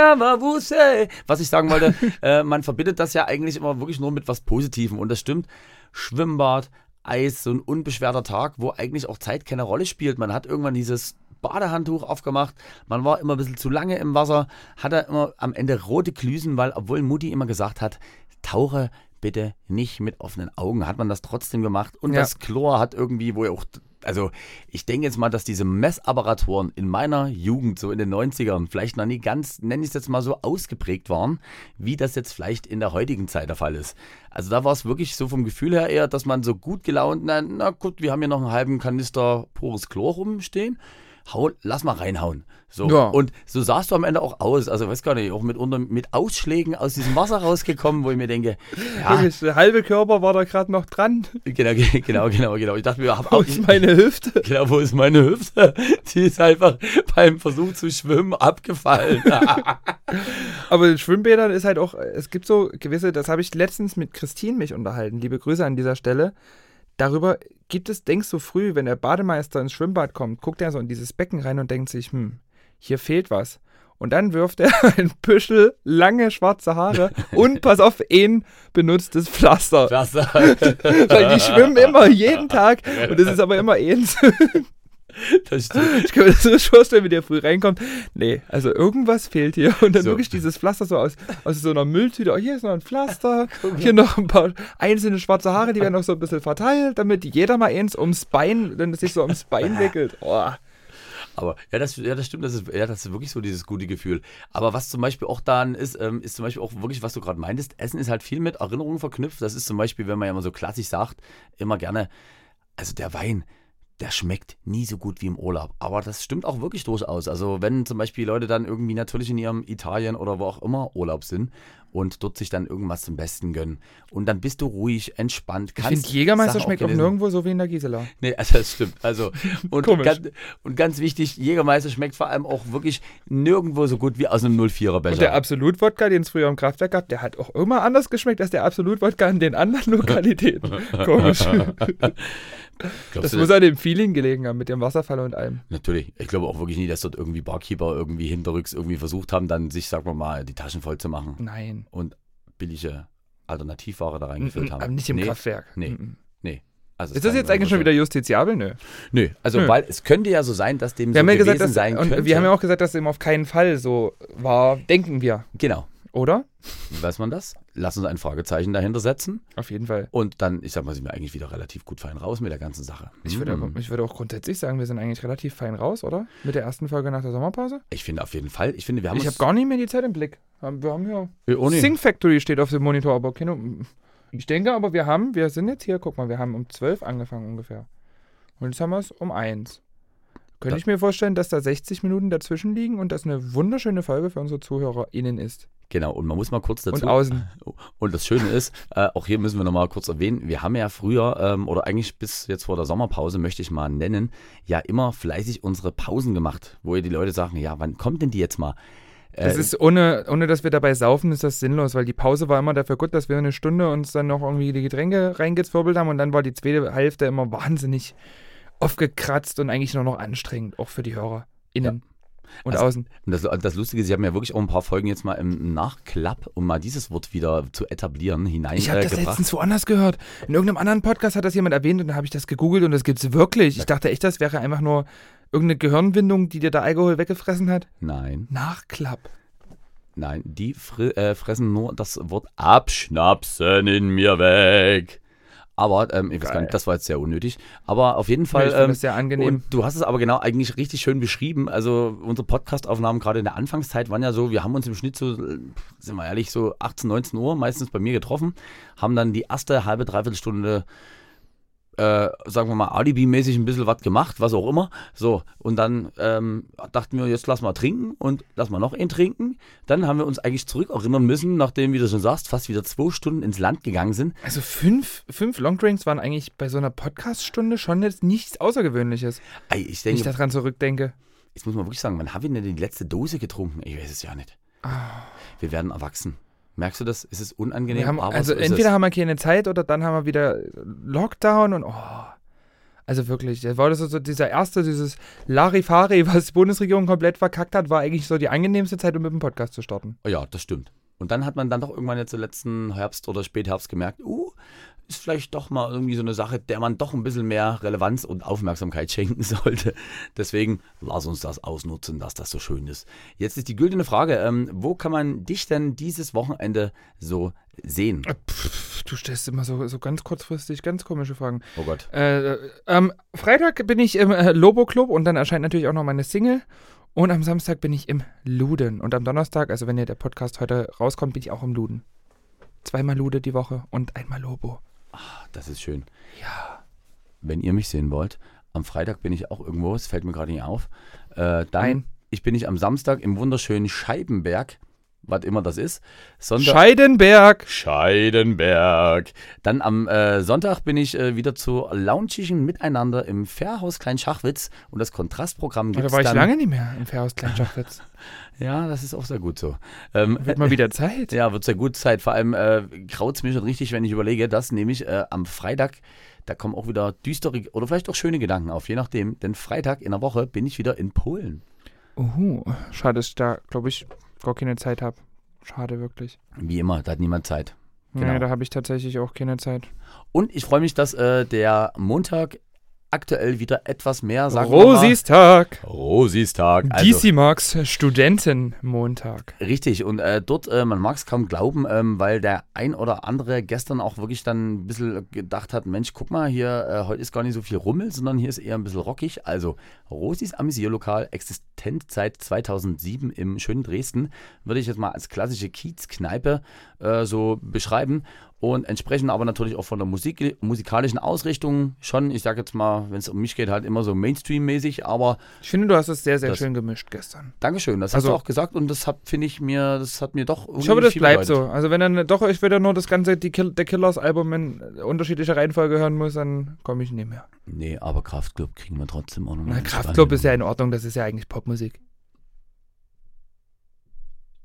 Was ich sagen wollte, äh, man verbindet das ja eigentlich immer wirklich nur mit was Positivem. Und das stimmt. Schwimmbad, Eis, so ein unbeschwerter Tag, wo eigentlich auch Zeit keine Rolle spielt. Man hat irgendwann dieses Badehandtuch aufgemacht. Man war immer ein bisschen zu lange im Wasser, hatte immer am Ende rote Klüsen, weil, obwohl Mutti immer gesagt hat, tauche bitte nicht mit offenen Augen, hat man das trotzdem gemacht. Und Ja. das Chlor hat irgendwie, wo ja auch, also ich denke jetzt mal, dass diese Messapparaturen in meiner Jugend, so in den 90ern, vielleicht noch nie ganz, nenne ich es jetzt mal so, ausgeprägt waren, wie das jetzt vielleicht in der heutigen Zeit der Fall ist. Also da war es wirklich so vom Gefühl her eher, dass man so gut gelaunt, na, na gut, wir haben hier noch einen halben Kanister pures Chlor rumstehen. Hau, lass mal reinhauen. So. Ja. Und so sahst du am Ende auch aus. Also, weiß gar nicht, auch mit, unter, mit Ausschlägen aus diesem Wasser rausgekommen, wo ich mir denke, ja, Wirklich, der halbe Körper war da gerade noch dran. genau, genau, genau, genau. Ich dachte mir, hab Wo ist meine Hüfte? genau, wo ist meine Hüfte? Die ist einfach beim Versuch zu schwimmen abgefallen. Aber in Schwimmbädern ist halt auch, es gibt so gewisse, das habe ich letztens mit Christine mich unterhalten. Liebe Grüße an dieser Stelle. Darüber gibt es, denkst du früh, wenn der Bademeister ins Schwimmbad kommt, guckt er so in dieses Becken rein und denkt sich, hm, hier fehlt was. Und dann wirft er ein Büschel lange schwarze Haare und pass auf, ein benutztes Pflaster. Das, Weil die schwimmen immer, jeden Tag. Und es ist aber immer eins. das stimmt. Ich kann mir das so vorstellen, wie der früh reinkommt. Nee, also irgendwas fehlt hier. Und dann So. wirklich dieses Pflaster so aus, aus so einer Mülltüte. Oh, hier ist noch ein Pflaster. Hier noch ein paar einzelne schwarze Haare, die werden noch so ein bisschen verteilt, damit jeder mal eins ums Bein, wenn es sich so ums Bein wickelt. Oh. Aber ja das, ja, das stimmt, das ist, ja, das ist wirklich so dieses gute Gefühl. Aber was zum Beispiel auch dann ist, ähm, ist zum Beispiel auch wirklich, was du gerade meintest, Essen ist halt viel mit Erinnerungen verknüpft. Das ist zum Beispiel, wenn man ja immer so klassisch sagt, immer gerne, also der Wein, der schmeckt nie so gut wie im Urlaub. Aber das stimmt auch wirklich durchaus. Also wenn zum Beispiel Leute dann irgendwie natürlich in ihrem Italien oder wo auch immer Urlaub sind und dort sich dann irgendwas zum Besten gönnen. Und dann bist du ruhig, entspannt. Ich finde, Jägermeister schmeckt auch nirgendwo so wie in der Gisela. Nee, also das stimmt. Also, und, Komisch. ganz, und ganz wichtig, Jägermeister schmeckt vor allem auch wirklich nirgendwo so gut wie aus einem 04er Becher. Und der Absolut-Wodka, den es früher im Kraftwerk gab, der hat auch immer anders geschmeckt als der Absolut-Wodka in den anderen Lokalitäten. Komisch. Glaubst Das muss an dem Feeling gelegen haben mit dem Wasserfall und allem. Natürlich. Ich glaube auch wirklich nie, dass dort irgendwie Barkeeper irgendwie hinterrücks irgendwie versucht haben, dann sich, sagen wir mal, die Taschen voll zu machen Nein. und billige Alternativware da reingefüllt haben. Aber nicht im nee, Kraftwerk. Nee. Mm-mm. Nee. Also Ist das jetzt eigentlich schon wieder justiziabel? Nö. Nö, also Nö. weil es könnte ja so sein, dass dem Wir so haben ja gewesen gesagt, dass, sein könnte. wir haben ja auch gesagt, dass dem auf keinen Fall so war, denken wir, genau. Oder? Weiß man das? Lass uns ein Fragezeichen dahinter setzen. Auf jeden Fall. Und dann, ich sag mal, sind wir eigentlich wieder relativ gut fein raus mit der ganzen Sache. Ich würde, Mhm. ich würde auch grundsätzlich sagen, wir sind eigentlich relativ fein raus, oder? Mit der ersten Folge nach der Sommerpause. Ich finde auf jeden Fall. Ich finde, wir haben Ich habe gar nicht mehr die Zeit im Blick. Wir haben ja. Nee. Sing Factory steht auf dem Monitor, aber keine, ich denke aber, wir haben, wir sind jetzt hier, guck mal, wir haben um 12 angefangen ungefähr. Und jetzt haben wir es um 1. Könnte ich mir vorstellen, dass da 60 Minuten dazwischen liegen und das eine wunderschöne Folge für unsere ZuhörerInnen ist. Genau, und man muss mal kurz dazu. Und außen. Und das Schöne ist, äh, auch hier müssen wir nochmal kurz erwähnen, wir haben ja früher, ähm, oder eigentlich bis jetzt vor der Sommerpause, möchte ich mal nennen, ja immer fleißig unsere Pausen gemacht, wo ihr die Leute sagen, ja, wann kommt denn die jetzt mal? Das Äh, ist ohne, ohne dass wir dabei saufen, ist das sinnlos, weil die Pause war immer dafür gut, dass wir eine Stunde uns dann noch irgendwie die Getränke reingezwirbelt haben und dann war die zweite Hälfte immer wahnsinnig aufgekratzt und eigentlich nur noch anstrengend, auch für die HörerInnen und Also, außen. Und das, das Lustige ist, ich habe mir wirklich auch ein paar Folgen jetzt mal im Nachklapp, um mal dieses Wort wieder zu etablieren, hinein Ich habe äh, das gebracht. letztens woanders gehört. In irgendeinem anderen Podcast hat das jemand erwähnt und dann habe ich das gegoogelt und das gibt's wirklich. Ich dachte echt, das wäre einfach nur irgendeine Gehirnwindung, die dir der Alkohol weggefressen hat. Nein, Nachklapp. nein, die fri äh, fressen nur das Wort abschnapsen in mir weg. Aber, ähm, ich weiß gar nicht, das war jetzt sehr unnötig. Aber auf jeden Fall. finde ähm, sehr angenehm. Und du hast es aber genau eigentlich richtig schön beschrieben. Also unsere Podcast-Aufnahmen gerade in der Anfangszeit waren ja so, wir haben uns im Schnitt so, sind wir ehrlich, so 18, 19 Uhr meistens bei mir getroffen, haben dann die erste halbe, dreiviertel Stunde äh, sagen wir mal, Alibi-mäßig ein bisschen was gemacht, was auch immer. So, und dann ähm, dachten wir, jetzt lass mal trinken und lass mal noch einen trinken. Dann haben wir uns eigentlich zurückerinnern müssen, nachdem, wie du schon sagst, fast wieder zwei Stunden ins Land gegangen sind. Also fünf, fünf Longdrinks waren eigentlich bei so einer Podcast-Stunde schon jetzt nichts Außergewöhnliches, Ey, ich wenn ich denke, daran zurückdenke. jetzt muss man wirklich sagen, wann haben wir denn die letzte Dose getrunken? Ich weiß es ja nicht. Wir werden erwachsen. Merkst du das? Es ist unangenehm, Wir haben, also so entweder es. haben wir keine Zeit oder dann haben wir wieder Lockdown und oh. Also wirklich, das war das so dieser erste, dieses Larifari, was die Bundesregierung komplett verkackt hat, war eigentlich so die angenehmste Zeit, um mit dem Podcast zu starten. Ja, das stimmt. Und dann hat man dann doch irgendwann jetzt im letzten Herbst oder Spätherbst gemerkt, uh, ist vielleicht doch mal irgendwie so eine Sache, der man doch ein bisschen mehr Relevanz und Aufmerksamkeit schenken sollte. Deswegen lass uns das ausnutzen, dass das so schön ist. Jetzt ist die güldene Frage, ähm, wo kann man dich denn dieses Wochenende so sehen? Pff, du stellst immer so, so ganz kurzfristig ganz komische Fragen. Oh Gott. Äh, am Freitag bin ich im äh, Lobo Club und dann erscheint natürlich auch noch meine Single. Und am Samstag bin ich im Luden. Und am Donnerstag, also wenn ihr der Podcast heute rauskommt, bin ich auch im Luden. Zweimal Lude die Woche und einmal Lobo. Das ist schön. Ja. Wenn ihr mich sehen wollt, am Freitag bin ich auch irgendwo, es fällt mir gerade nicht auf. Äh, dann Nein. ich bin ich am Samstag im wunderschönen Scheibenberg, was immer das ist. Sonntag, Scheidenberg. Scheidenberg. Dann am äh, Sonntag bin ich äh, wieder zu launchigen Miteinander im Fairhaus Kleinschachwitz und das Kontrastprogramm Da gibt war ich lange nicht mehr im Fairhaus Kleinschachwitz. Ja, das ist auch sehr gut so. Ähm, Wird mal wieder Zeit. ja, wird sehr gut Zeit. Vor allem äh, kraut es mir schon richtig, wenn ich überlege, dass nämlich äh, am Freitag, da kommen auch wieder düstere oder vielleicht auch schöne Gedanken auf, je nachdem. Denn Freitag in der Woche bin ich wieder in Polen. Uhu, schade, dass ich da, glaube ich, gar keine Zeit habe. Schade, wirklich. Wie immer, da hat niemand Zeit. Genau. Nee, da habe ich tatsächlich auch keine Zeit. Und ich freue mich, dass äh, der Montag aktuell wieder etwas mehr, sagen. Rosis Tag. Rosis Tag. Also, DC Max Studentenmontag. Richtig, und äh, dort, äh, man mag es kaum glauben, ähm, weil der ein oder andere gestern auch wirklich dann ein bisschen gedacht hat, Mensch, guck mal, hier, äh, heute ist gar nicht so viel Rummel, sondern hier ist eher ein bisschen rockig. Also Rosis Amüsierlokal, existent seit 2007 im schönen Dresden, würde ich jetzt mal als klassische Kiezkneipe äh, so beschreiben. Und entsprechend aber natürlich auch von der Musik, musikalischen Ausrichtung schon, ich sage jetzt mal, wenn es um mich geht, halt immer so Mainstream-mäßig, aber Ich finde, du hast es sehr, sehr Das- schön gemischt gestern. Dankeschön, das Also- hast du auch gesagt und das hat, finde ich mir, das hat mir doch Ich hoffe, das bleibt bedeutet. so. Also wenn dann doch ich wieder nur das ganze die Kill, der Killers-Album in unterschiedlicher Reihenfolge hören muss, dann komme ich nicht mehr. Nee, aber Kraftclub kriegen wir trotzdem auch noch. Na, Kraftclub ist ja in Ordnung, das ist ja eigentlich Popmusik.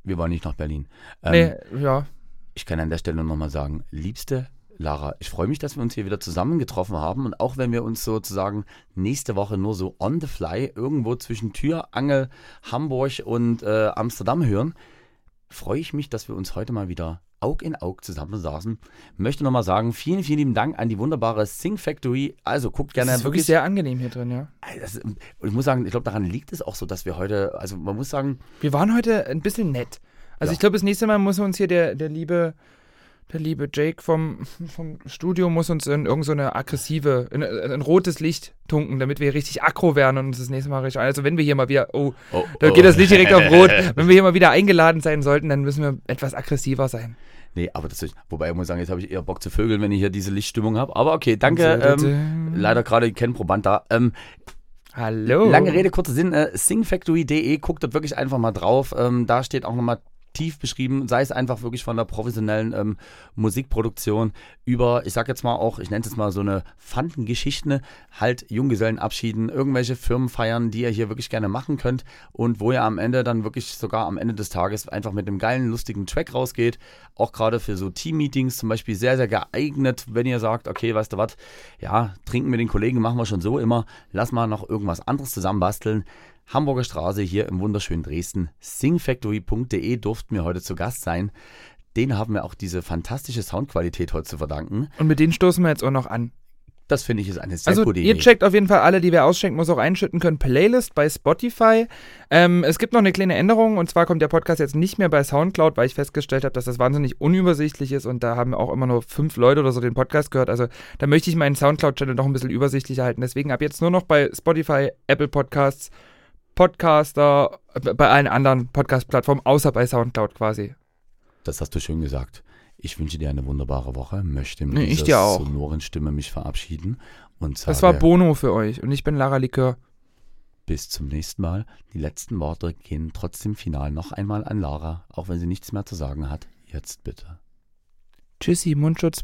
Wir wollen nicht nach Berlin. Ähm, nee, ja. Ich kann an der Stelle nochmal sagen, liebste Lara, ich freue mich, dass wir uns hier wieder zusammengetroffen haben und auch wenn wir uns sozusagen nächste Woche nur so on the fly irgendwo zwischen Tür, Angel, Hamburg und äh, Amsterdam hören, freue ich mich, dass wir uns heute mal wieder Aug in Aug zusammensaßen. Möchte nochmal sagen, vielen, vielen lieben Dank an die wunderbare Sing Factory. Also guckt gerne Das ist wirklich sehr angenehm hier drin, ja. Das, und ich muss sagen, ich glaube, daran liegt es auch so, dass wir heute, also man muss sagen, Wir waren heute ein bisschen nett. Also Ja. ich glaube, das nächste Mal muss uns hier der, der liebe der liebe Jake vom, vom Studio muss uns in irgend so eine aggressive, in, in ein rotes Licht tunken, damit wir richtig aggro werden und uns das nächste Mal richtig. Also wenn wir hier mal wieder, oh, oh, da oh. geht das Licht direkt auf Rot. Wenn wir hier mal wieder eingeladen sein sollten, dann müssen wir etwas aggressiver sein. Nee, aber das ist, wobei ich muss sagen, jetzt habe ich eher Bock zu vögeln, wenn ich hier diese Lichtstimmung habe. Aber okay, danke. Ähm, leider gerade kein Proband da. Ähm, Hallo. Lange Rede, kurzer Sinn. Äh, singfactory.de, guckt dort wirklich einfach mal drauf. Ähm, da steht auch nochmal tief beschrieben, sei es einfach wirklich von der professionellen ähm, Musikproduktion über, ich sag jetzt mal auch, ich nenne es jetzt mal so eine Fandengeschichten, halt Junggesellenabschieden, irgendwelche Firmenfeiern, die ihr hier wirklich gerne machen könnt und wo ihr am Ende dann wirklich sogar am Ende des Tages einfach mit einem geilen, lustigen Track rausgeht. Auch gerade für so Team-Meetings zum Beispiel sehr, sehr geeignet, wenn ihr sagt, okay, weißt du was, ja, trinken mit den Kollegen machen wir schon so immer, lass mal noch irgendwas anderes zusammenbasteln. Hamburger Straße hier im wunderschönen Dresden. Singfactory.de durften wir heute zu Gast sein. Den haben wir auch diese fantastische Soundqualität heute zu verdanken. Und mit denen stoßen wir jetzt auch noch an. Das finde ich ist eine sehr Also gute ihr Idee. checkt auf jeden Fall alle, die wir ausschenken, muss auch einschütten können, Playlist bei Spotify. Ähm, es gibt noch eine kleine Änderung und zwar kommt der Podcast jetzt nicht mehr bei Soundcloud, weil ich festgestellt habe, dass das wahnsinnig unübersichtlich ist und da haben auch immer nur fünf Leute oder so den Podcast gehört. Also da möchte ich meinen Soundcloud-Channel noch ein bisschen übersichtlicher halten. Deswegen ab jetzt nur noch bei Spotify, Apple Podcasts, Podcaster, äh, bei allen anderen Podcast-Plattformen, außer bei Soundcloud quasi. Das hast du schön gesagt. Ich wünsche dir eine wunderbare Woche, möchte mit Nee, ich dieser sonoren Stimme mich verabschieden und sage Das war Bono für euch und ich bin Lara Likör. bis zum nächsten Mal. Die letzten Worte gehen trotzdem final noch einmal an Lara, auch wenn sie nichts mehr zu sagen hat. Jetzt bitte. Tschüssi, Mundschutz